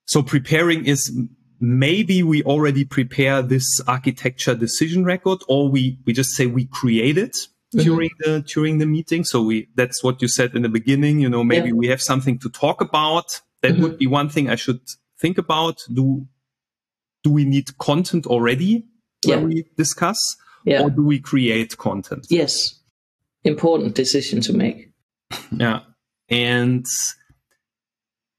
So preparing is maybe we already prepare this architecture decision record or we we just say we create it. During the during the meeting. So we that's what you said in the beginning. You know, maybe yeah. we have something to talk about. That mm-hmm. would be one thing I should think about. Do do we need content already yeah. when we discuss, yeah. or do we create content? Yes, important decision to make. [laughs] Yeah, and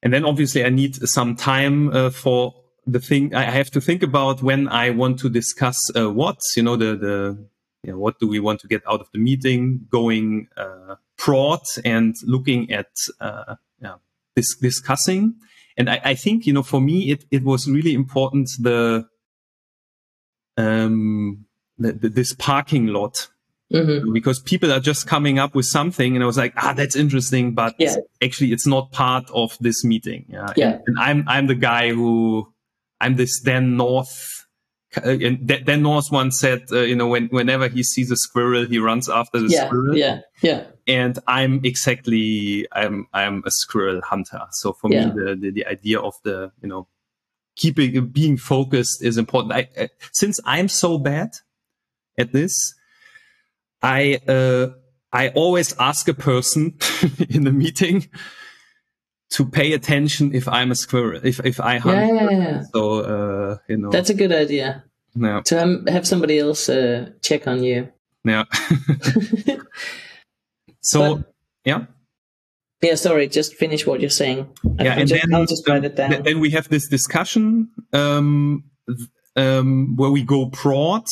and then obviously I need some time uh, for the thing. I have to think about when I want to discuss uh, what you know the the you know, what do we want to get out of the meeting, going uh, broad and looking at uh, yeah, this, discussing. And I, I, think, you know, for me, it, it was really important the, um, the, the, this parking lot mm-hmm. because people are just coming up with something, and I was like, ah, that's interesting, but yeah. actually, it's not part of this meeting. Yeah, yeah. And, and I'm I'm the guy who I'm this Dan North. Uh, and Dan North once said, uh, you know, when, whenever he sees a squirrel, he runs after the yeah, squirrel. Yeah, yeah. And I'm exactly, I'm, I'm a squirrel hunter. So for yeah. me, the, the, the idea of the, you know, keeping being focused is important. I, uh, since I'm so bad at this, I uh, I always ask a person [laughs] in the meeting to pay attention if I'm a squirrel, if if I hunt. Yeah, yeah, yeah. So uh, you know, that's a good idea. Yeah. To have somebody else uh, check on you. Yeah. [laughs] so but, yeah. Yeah, sorry, just finish what you're saying. Yeah, and just, then, I'll just write it down. Then we have this discussion um, um, where we go broad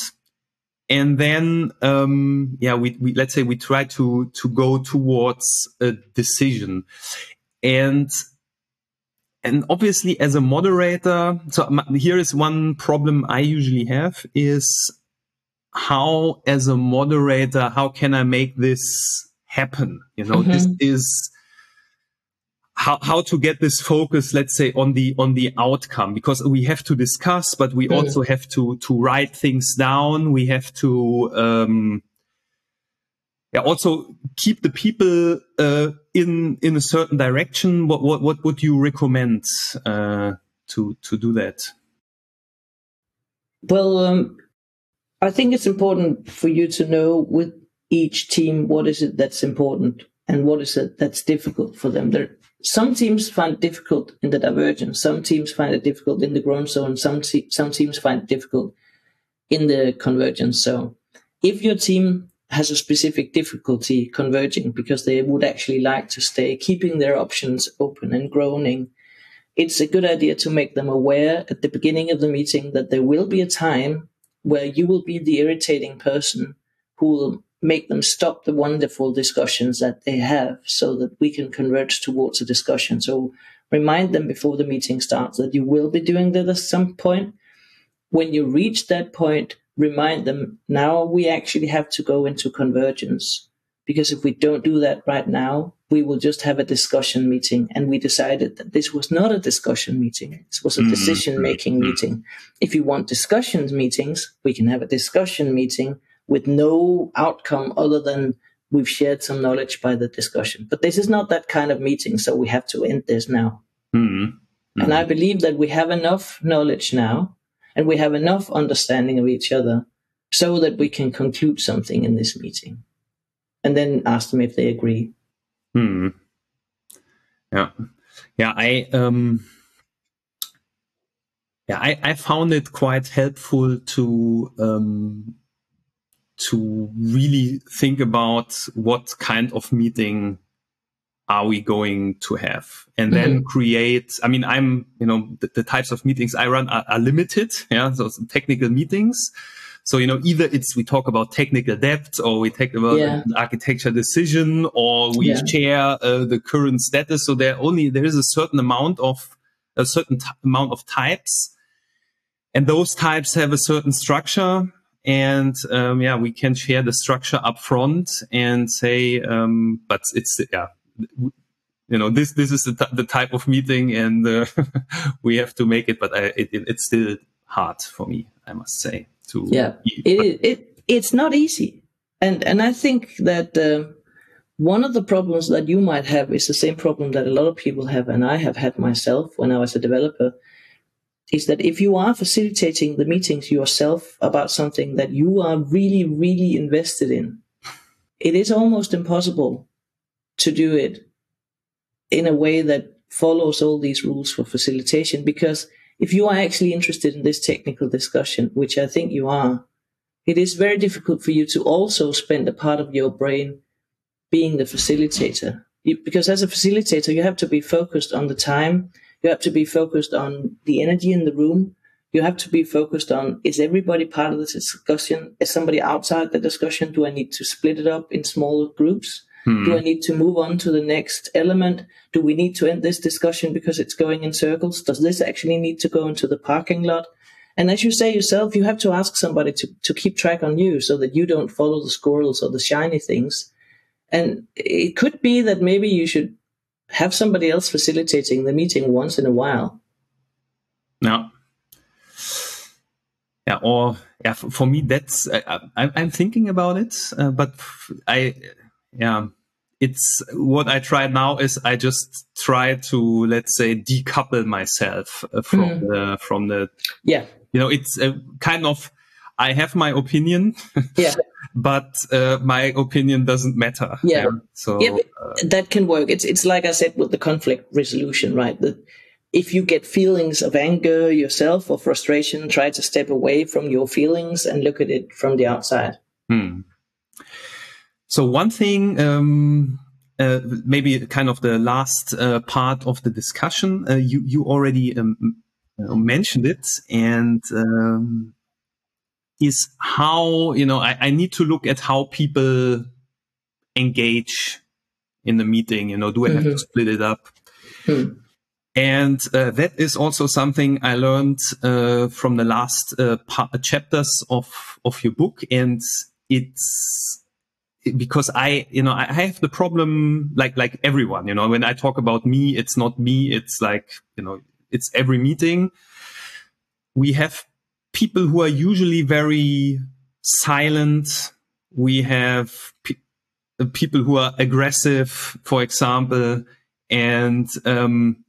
and then um, yeah we, we let's say we try to to go towards a decision and and obviously as a moderator so here is one problem i usually have is how as a moderator how can i make this happen you know mm-hmm. this is how, how to get this focus, let's say, on the on the outcome, because we have to discuss, but we mm. also have to to write things down. We have to um, yeah, also keep the people uh, in in a certain direction. What what what would you recommend uh, to to do that? Well, um, I think it's important for you to know with each team what is it that's important and what is it that's difficult for them. There some teams find it difficult in the divergence. Some teams find it difficult in the growth zone. Some te- some teams find it difficult in the convergence zone. If your team has a specific difficulty converging because they would actually like to stay keeping their options open and growing, it's a good idea to make them aware at the beginning of the meeting that there will be a time where you will be the irritating person who will make them stop the wonderful discussions that they have so that we can converge towards a discussion. So remind them before the meeting starts that you will be doing that at some point. When you reach that point, remind them now we actually have to go into convergence. Because if we don't do that right now, we will just have a discussion meeting. And we decided that this was not a discussion meeting. This was a mm-hmm. decision making mm-hmm. meeting. If you want discussions meetings, we can have a discussion meeting with no outcome other than we've shared some knowledge by the discussion. But this is not that kind of meeting, so we have to end this now. Mm-hmm. Mm-hmm. And I believe that we have enough knowledge now and we have enough understanding of each other so that we can conclude something in this meeting and then ask them if they agree. Hmm. Yeah. Yeah. I, um, yeah, I, I found it quite helpful to um, to really think about what kind of meeting are we going to have and then mm-hmm. create i mean i'm you know the, the, types of meetings i run are, are limited yeah so technical meetings so you know either it's we talk about technical debt or we talk about yeah. architecture decision or we yeah. share uh, the current status so there only there is a certain amount of a certain t- amount of types and those types have a certain structure and um, yeah, we can share the structure up front and say, um, but it's yeah, you know, this this is the, t- the type of meeting, and uh, [laughs] we have to make it. But I, it, it, it's still hard for me, I must say. To yeah, it, it it's not easy, and and I think that. Uh, one of the problems that you might have is the same problem that a lot of people have, and I have had myself when I was a developer, is that if you are facilitating the meetings yourself about something that you are really, really invested in, it is almost impossible to do it in a way that follows all these rules for facilitation. Because if you are actually interested in this technical discussion, which I think you are, it is very difficult for you to also spend a part of your brain being the facilitator. Because as a facilitator, you have to be focused on the time you have to be focused on the energy in the room. You have to be focused on is everybody part of the discussion? Is somebody outside the discussion? Do I need to split it up in smaller groups? Hmm. Do I need to move on to the next element? Do we need to end this discussion because it's going in circles? Does this actually need to go into the parking lot? And as you say yourself, you have to ask somebody to, to keep track on you so that you don't follow the squirrels or the shiny things. And it could be that maybe you should have somebody else facilitating the meeting once in a while. No. Yeah, or yeah, for, for me, that's I, am thinking about it, uh, but I, yeah, it's what I try now is I just try to let's say decouple myself uh, from mm. the from the yeah. you know it's a kind of I have my opinion [laughs] yeah. but uh, my opinion doesn't matter. Yeah, yeah. so yeah, uh, that can work. It's it's like I said with the conflict resolution right? That if you get feelings of anger yourself or frustration try to step away from your feelings and look at it from the outside. Hmm. So one thing, um, uh, maybe kind of the last uh, part of the discussion, uh, you you already um, uh, mentioned it, and um, is how you know I, I, need to look at how people engage in the meeting. You know, do I have mm -hmm. to mm-hmm. split it up? Hmm. And uh, that is also something I learned uh, from the last chapters of of your book, and it's because I, you know, I have the problem like, like everyone, you know, when I talk about me, it's not me. It's like, you know, it's every meeting. We have people who are usually very silent. We have pe people who are aggressive, for example. And, um,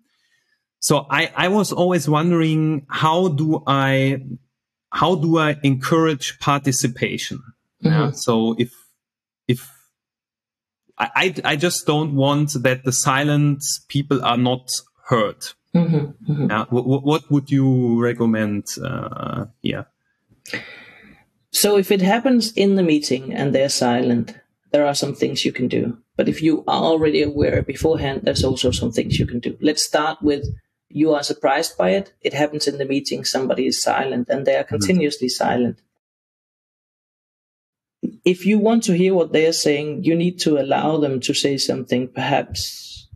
so I, I was always wondering, how do I, how do I encourage participation? Mm -hmm. Yeah. So if if I, I just don't want that the silent people are not heard. Mm-hmm, mm-hmm. Yeah, what, what, would you recommend uh, here? So if it happens in the meeting and they're silent, there are some things you can do. But if you are already aware beforehand, there's also some things you can do. Let's start with you are surprised by it. It happens in the meeting. Somebody is silent and they are mm-hmm. continuously mm-hmm. silent if you want to hear what they're saying, you need to allow them to say something, perhaps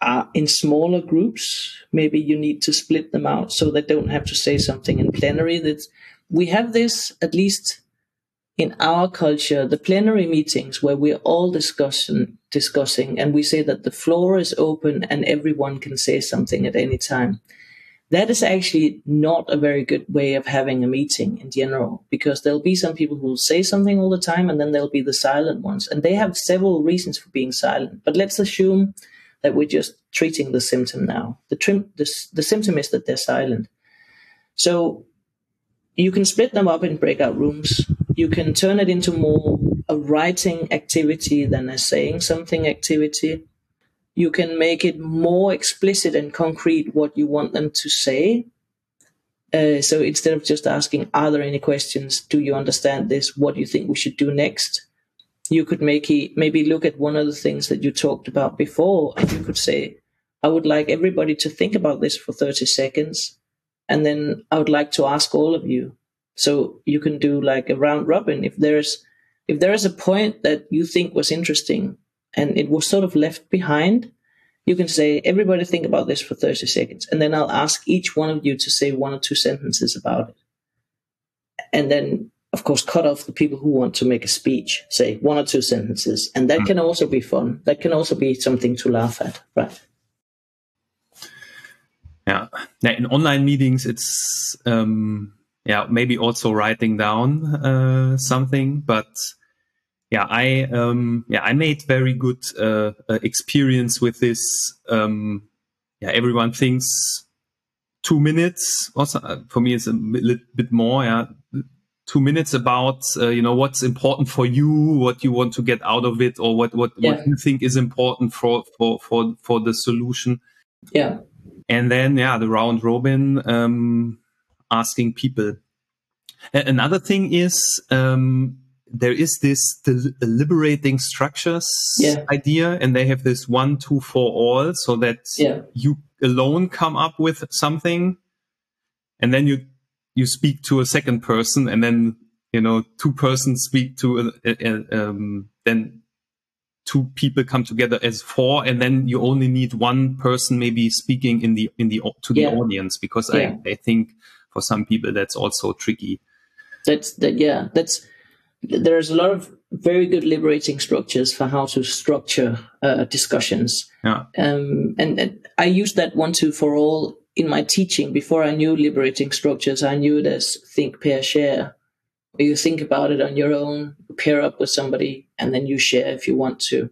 uh, in smaller groups. Maybe you need to split them out so they don't have to say something in plenary. That we have this at least in our culture, the plenary meetings where we're all discussing, discussing, and we say that the floor is open and everyone can say something at any time that is actually not a very good way of having a meeting in general because there'll be some people who will say something all the time and then there'll be the silent ones. And they have several reasons for being silent but let's assume that we're just treating the symptom now. The, trim, the, the symptom is that they're silent. So you can split them up in breakout rooms. You can turn it into more a writing activity than a saying something activity you can make it more explicit and concrete what you want them to say. Uh, so instead of just asking, are there any questions? Do you understand this? What do you think we should do next? You could make it, maybe look at one of the things that you talked about before, and you could say, I would like everybody to think about this for 30 seconds. And then I would like to ask all of you. So you can do like a round robin. If there's, if there is a point that you think was interesting, and it was sort of left behind, you can say, everybody think about this for 30 seconds. And then I'll ask each one of you to say one or two sentences about it. And then, of course, cut off the people who want to make a speech, say one or two sentences. And that mm. can also be fun. That can also be something to laugh at, right? Yeah. In online meetings, it's, um, yeah, maybe also writing down uh, something, but yeah, I um, yeah I made very good uh, uh, experience with this. Um, yeah, everyone thinks two minutes. Also, uh, for me, it's a little bit more. Yeah, two minutes about uh, you know what's important for you, what you want to get out of it, or what what, yeah. what you think is important for for for for the solution. Yeah, and then yeah, the round robin, um, asking people. Another thing is. Um, there is this liberating structures yeah. idea, and they have this one, two, four, all, so that yeah. you alone come up with something, and then you you speak to a second person, and then you know two persons speak to a, a, a, um, then two people come together as four, and then you only need one person maybe speaking in the in the to the yeah. audience because I I think for some people that's also tricky. That's that. Yeah, that's there's a lot of very good liberating structures for how to structure uh, discussions. Yeah. Um, and, and I use that one two for all in my teaching. Before I knew liberating structures, I knew it as think, pair, share. Where you think about it on your own, pair up with somebody, and then you share if you want to.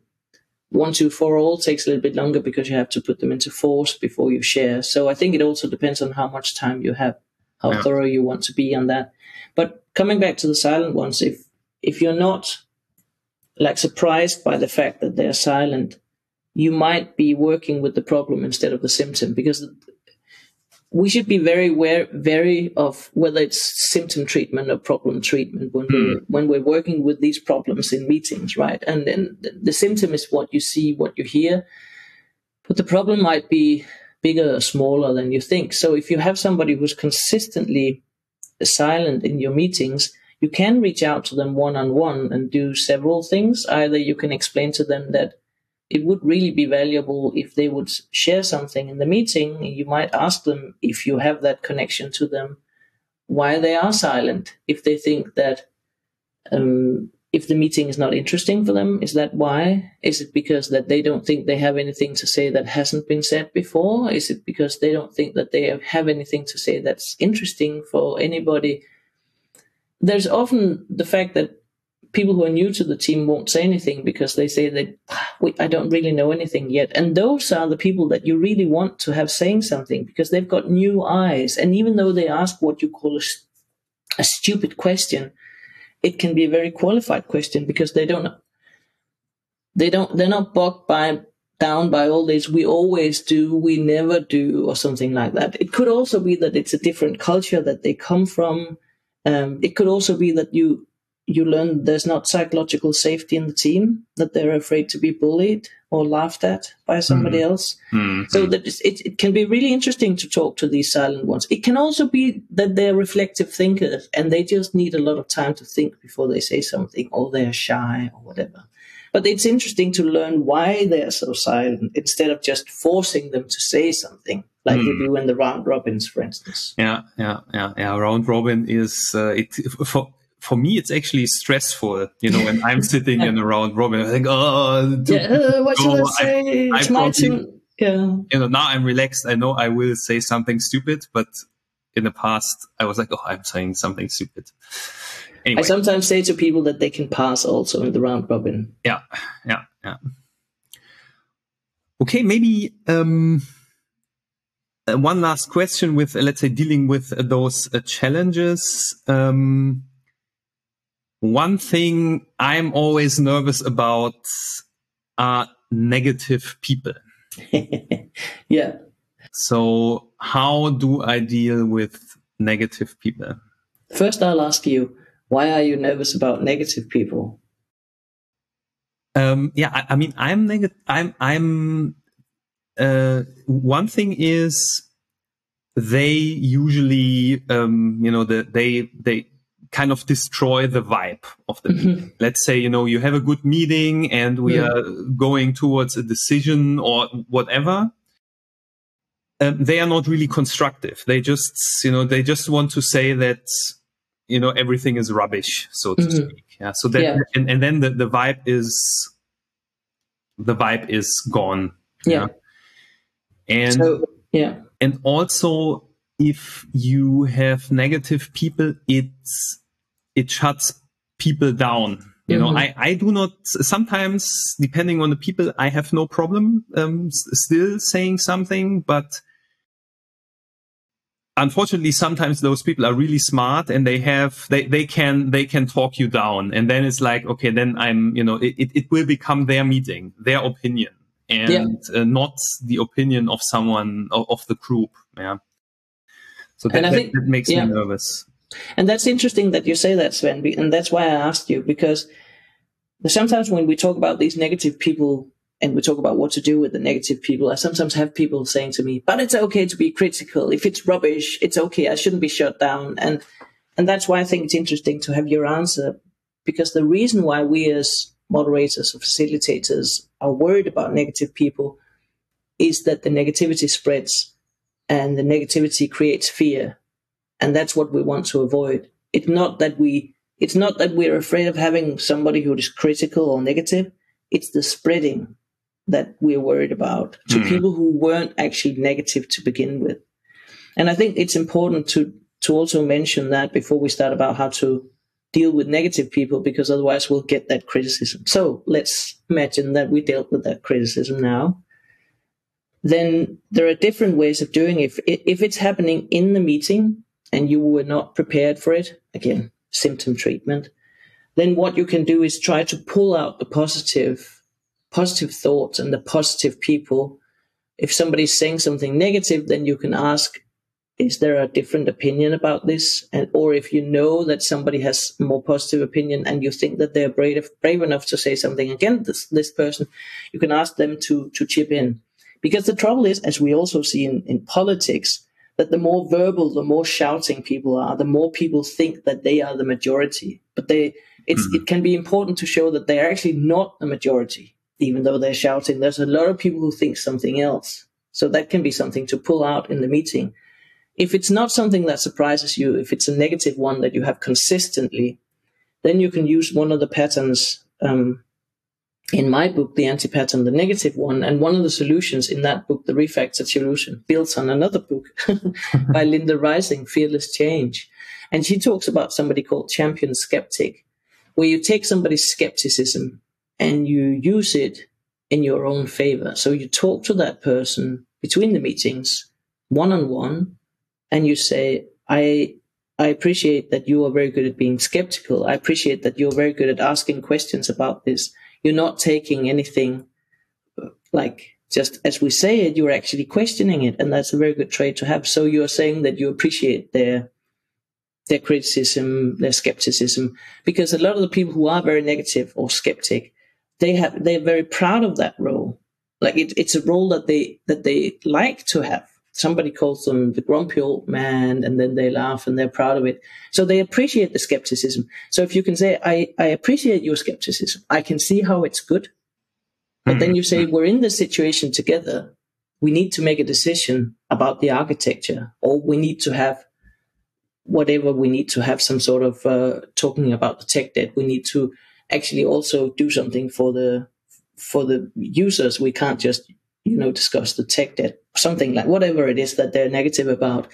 One, two, four, all takes a little bit longer because you have to put them into force before you share. So I think it also depends on how much time you have, how Yeah. thorough you want to be on that. But coming back to the silent ones, if if you're not like surprised by the fact that they're silent, you might be working with the problem instead of the symptom because we should be very aware, very of whether it's symptom treatment or problem treatment when we hmm. when we're working with these problems in meetings, right? And then the, the symptom is what you see, what you hear, but the problem might be bigger or smaller than you think. So if you have somebody who's consistently silent in your meetings, you can reach out to them one on one and do several things. Either you can explain to them that it would really be valuable if they would share something in the meeting. You might ask them if you have that connection to them, why they are silent. If they think that um, if the meeting is not interesting for them, is that why? Is it because that they don't think they have anything to say that hasn't been said before? Is it because they don't think that they have anything to say that's interesting for anybody? There's often the fact that people who are new to the team won't say anything because they say that "Ah, I don't really know anything yet. And those are the people that you really want to have saying something because they've got new eyes. And even though they ask what you call a stupid question, it can be a very qualified question because they don't they don't they're not bogged by down by all this we always do we never do or something like that it could also be that it's a different culture that they come from um, it could also be that you you learn there's not psychological safety in the team that they're afraid to be bullied or laughed at by somebody else Hmm. so that it, it can be really interesting to talk to these silent ones. It can also be that they're reflective thinkers and they just need a lot of time to think before they say something or they're shy or whatever. But it's interesting to learn why they're so silent instead of just forcing them to say something like we do in the round robins, for instance. Yeah, yeah, yeah, yeah. Round robin is uh, it for for me. It's actually stressful, you know, when I'm [laughs] sitting in a round robin. I think, oh, do- Yeah, uh, what should Oh, I say? I it's my turn. Yeah. you know, now I'm relaxed. I know I will say something stupid, but in the past, I was like, oh, I'm saying something stupid. I sometimes say to people that they can pass also in the round robin. yeah, yeah, yeah. Okay, maybe um, uh, one last question with, uh, let's say, dealing with uh, those uh, challenges. Um, one thing I'm always nervous about are negative people. [laughs] yeah. So, how do I deal with negative people? First, I'll ask you, why are you nervous about negative people? Um, yeah, I, I mean, I'm negative. I'm, I'm, uh, one thing is they usually, um, you know, the, they, they kind of destroy the vibe of the meeting. Let's say, you know, you have a good meeting and we Mm. are going towards a decision or whatever. Um, they are not really constructive. They just, you know, they just want to say that, you know, everything is rubbish, so to Mhm. speak. Yeah. So that, Yeah. and, and then the, the vibe is, the vibe is gone. Yeah. And, So, yeah. and also if you have negative people, it's, it shuts people down. You know, Mhm. I, I do not, sometimes depending on the people, I have no problem, um, s- still saying something, but unfortunately sometimes those people are really smart and they have they, they can they can talk you down. And then it's like okay then i'm you know it, it, it will become their meeting their opinion and uh, not the opinion of someone of, of the group. Yeah. So that, And I that, think- that makes yeah. me nervous. And that's interesting that you say that, Sven, and that's why I asked you because sometimes when we talk about these negative people and we talk about what to do with the negative people, I sometimes have people saying to me, "But it's okay to be critical. If it's rubbish, it's okay. I shouldn't be shut down." And and that's why I think it's interesting to have your answer because the reason why we as moderators or facilitators are worried about negative people is that the negativity spreads and the negativity creates fear And that's what we want to avoid. It's not that we, it's not that we're afraid of having somebody who is critical or negative. It's the spreading that we're worried about to mm. people who weren't actually negative to begin with. And I think it's important to, to also mention that before we start about how to deal with negative people, because otherwise we'll get that criticism. So let's imagine that we dealt with that criticism now. Then there are different ways of doing it. If, if it's happening in the meeting and you were not prepared for it, again, symptom treatment, then what you can do is try to pull out the positive positive thoughts and the positive people. If somebody's saying something negative, then you can ask, is there a different opinion about this? And, or if you know that somebody has more positive opinion and you think that they're brave, brave enough to say something against this, this person, you can ask them to, to chip in. Because the trouble is, as we also see in, in politics, that the more verbal, the more shouting people are, the more people think that they are the majority. But they, it's, mm-hmm. it can be important to show that they are actually not the majority even though they're shouting. There's a lot of people who think something else. So that can be something to pull out in the meeting. If it's not something that surprises you, if it's a negative one that you have consistently, then you can use one of the patterns um, in my book, the anti pattern, the negative one. And one of the solutions in that book, the refactor solution, builds on another book [laughs] by [laughs] Linda Rising, Fearless Change. And she talks about somebody called champion skeptic, where you take somebody's skepticism and you use it in your own favor. So you talk to that person between the meetings, one on one, and you say, I I appreciate that you are very good at being skeptical. I appreciate that you're very good at asking questions about this. You're not taking anything like just as we say it, you're actually questioning it. And that's a very good trait to have. So you're saying that you appreciate their their criticism, their skepticism, because a lot of the people who are very negative or skeptic, they have they're very proud of that role. Like it, it's a role that they that they like to have. Somebody calls them the grumpy old man, and then they laugh and they're proud of it. So they appreciate the skepticism. So if you can say, "I I appreciate your skepticism. I can see how it's good," but mm-hmm. then you say, "We're in this situation together. We need to make a decision about the architecture, or we need to have." Whatever we need to have some sort of uh, talking about the tech debt, we need to actually also do something for the for the users. We can't just you know discuss the tech debt, something like whatever it is that they're negative about.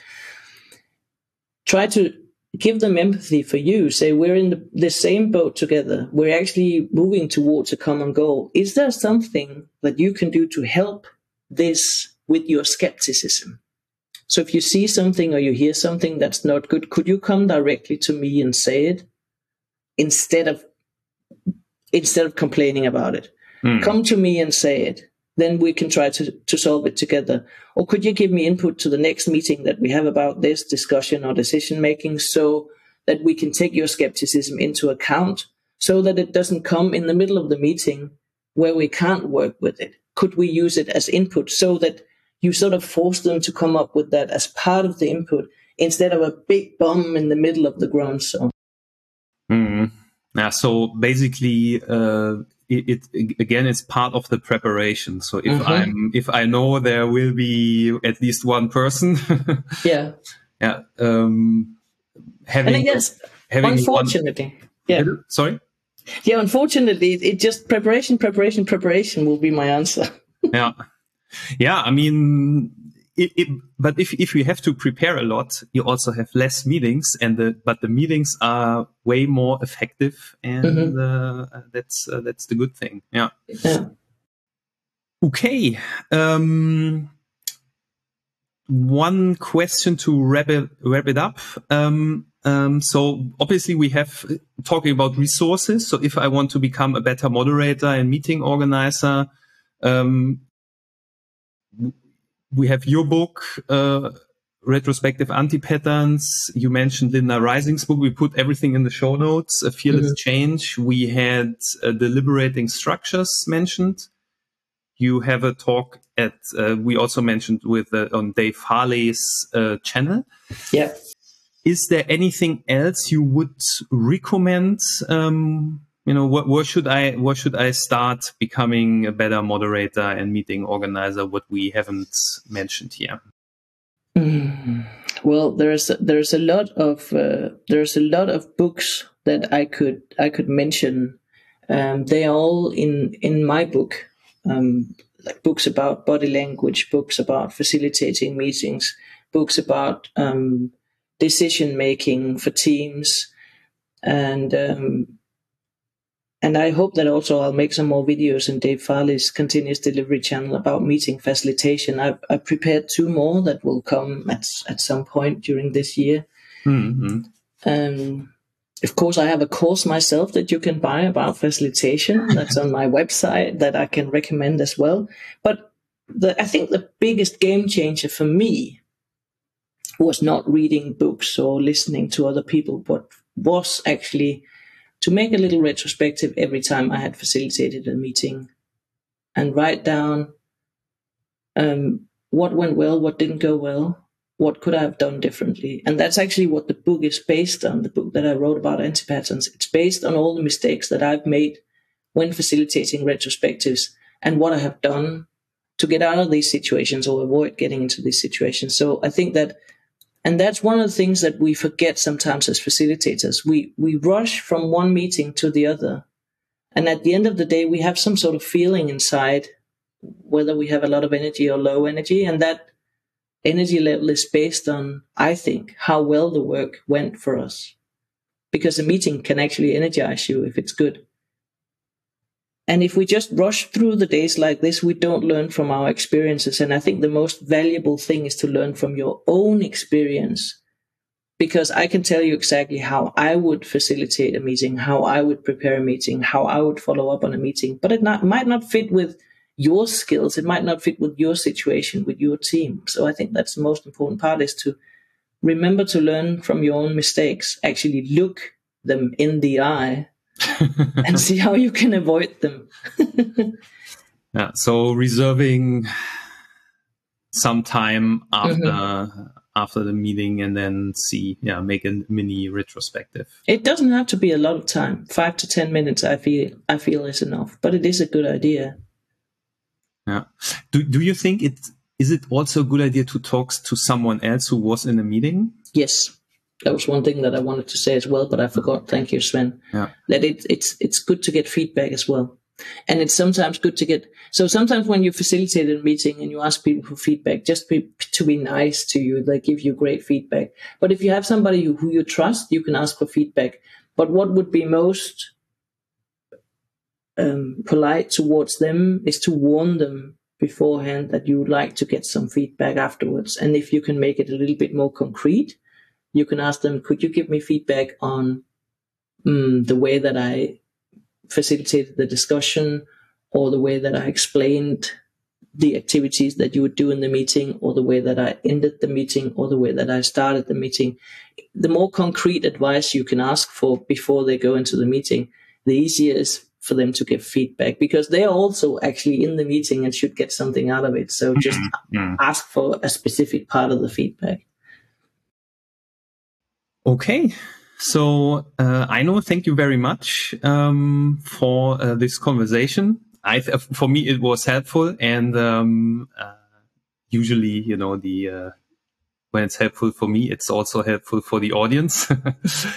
Try to give them empathy for you. Say we're in the, the same boat together. We're actually moving towards a common goal. Is there something that you can do to help this with your skepticism? So if you see something or you hear something that's not good, could you come directly to me and say it instead of instead of complaining about it. Mm. Come to me and say it. Then we can try to, to solve it together. Or could you give me input to the next meeting that we have about this discussion or decision making so that we can take your skepticism into account so that it doesn't come in the middle of the meeting where we can't work with it? Could we use it as input so that you sort of force them to come up with that as part of the input instead of a big bomb in the middle of the groan zone? Yeah. So basically, uh, it, it, again, it's part of the preparation. So if mm-hmm. I'm, if I know there will be at least one person, [laughs] yeah, yeah, um, having, and I guess, having unfortunately, one, yeah, sorry, yeah, unfortunately, it just preparation, preparation, preparation will be my answer. [laughs] yeah, yeah. I mean, it, it, but if if you have to prepare a lot, you also have less meetings, and the but the meetings are way more effective, and mm-hmm. uh, that's uh, that's the good thing. Yeah. yeah. Okay. Um, one question to wrap it wrap it up. Um, um, so obviously we have talking about resources. So if I want to become a better moderator and meeting organizer, um, we have your book, uh, retrospective anti-patterns. You mentioned Linda Rising's book. We put everything in the show notes. A fearless mm-hmm. change. We had uh, the liberating structures mentioned. You have a talk at. Uh, we also mentioned with uh, on Dave Farley's uh, channel. Yeah. Is there anything else you would recommend? Um, you know, what, where should I, what should I start becoming a better moderator and meeting organizer? What we haven't mentioned here. Mm, well, there's there's a lot of uh, there's a lot of books that I could I could mention. Um, they are all in in my book, um, like books about body language, books about facilitating meetings, books about um, decision making for teams, and um, and I hope that also I'll make some more videos in Dave Farley's continuous delivery channel about meeting facilitation. I've, I've prepared two more that will come at, at some point during this year. Mm-hmm. Um, of course, I have a course myself that you can buy about facilitation. That's on my website that I can recommend as well. But the, I think the biggest game changer for me was not reading books or listening to other people, but was actually to make a little retrospective every time I had facilitated a meeting and write down um, what went well, what didn't go well, what could I have done differently. And that's actually what the book is based on, the book that I wrote about anti-patterns. It's based on all the mistakes that I've made when facilitating retrospectives and what I have done to get out of these situations or avoid getting into these situations. So I think that and that's one of the things that we forget sometimes as facilitators. We, we rush from one meeting to the other. And at the end of the day, we have some sort of feeling inside, whether we have a lot of energy or low energy. And that energy level is based on, I think, how well the work went for us. Because a meeting can actually energize you if it's good. And if we just rush through the days like this, we don't learn from our experiences. And I think the most valuable thing is to learn from your own experience. Because I can tell you exactly how I would facilitate a meeting, how I would prepare a meeting, how I would follow up on a meeting, but it not, might not fit with your skills. It might not fit with your situation, with your team. So I think that's the most important part is to remember to learn from your own mistakes, actually look them in the eye [laughs] and see how you can avoid them. [laughs] yeah. So reserving some time after mm-hmm. after the meeting and then see yeah make a mini retrospective it doesn't have to be a lot of time five to ten minutes i feel i feel is enough but it is a good idea yeah do, do you think it is it also a good idea to talk to someone else who was in the meeting yes that was one thing that I wanted to say as well, but I forgot. Thank you, Sven. Yeah. That it, it's it's good to get feedback as well, and it's sometimes good to get. So sometimes when you facilitate a meeting and you ask people for feedback, just be, to be nice to you, they give you great feedback. But if you have somebody who, who you trust, you can ask for feedback. But what would be most um, polite towards them is to warn them beforehand that you would like to get some feedback afterwards, and if you can make it a little bit more concrete you can ask them, could you give me feedback on um, the way that I facilitated the discussion or the way that I explained the activities that you would do in the meeting or the way that I ended the meeting or the way that I started the meeting. The more concrete advice you can ask for before they go into the meeting, the easier it is for them to give feedback because they are also actually in the meeting and should get something out of it. So just mm-hmm. ask for a specific part of the feedback. Okay. So, uh, I know, thank you very much um, for uh, this conversation. I, for me, it was helpful, and um, uh, usually, you know, the uh, when it's helpful for me, it's also helpful for the audience.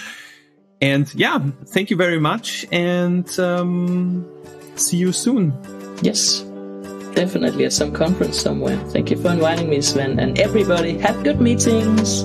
[laughs] and yeah, thank you very much, and um, see you soon. Yes, definitely at some conference somewhere. Thank you for inviting me, Sven, and everybody. Have good meetings.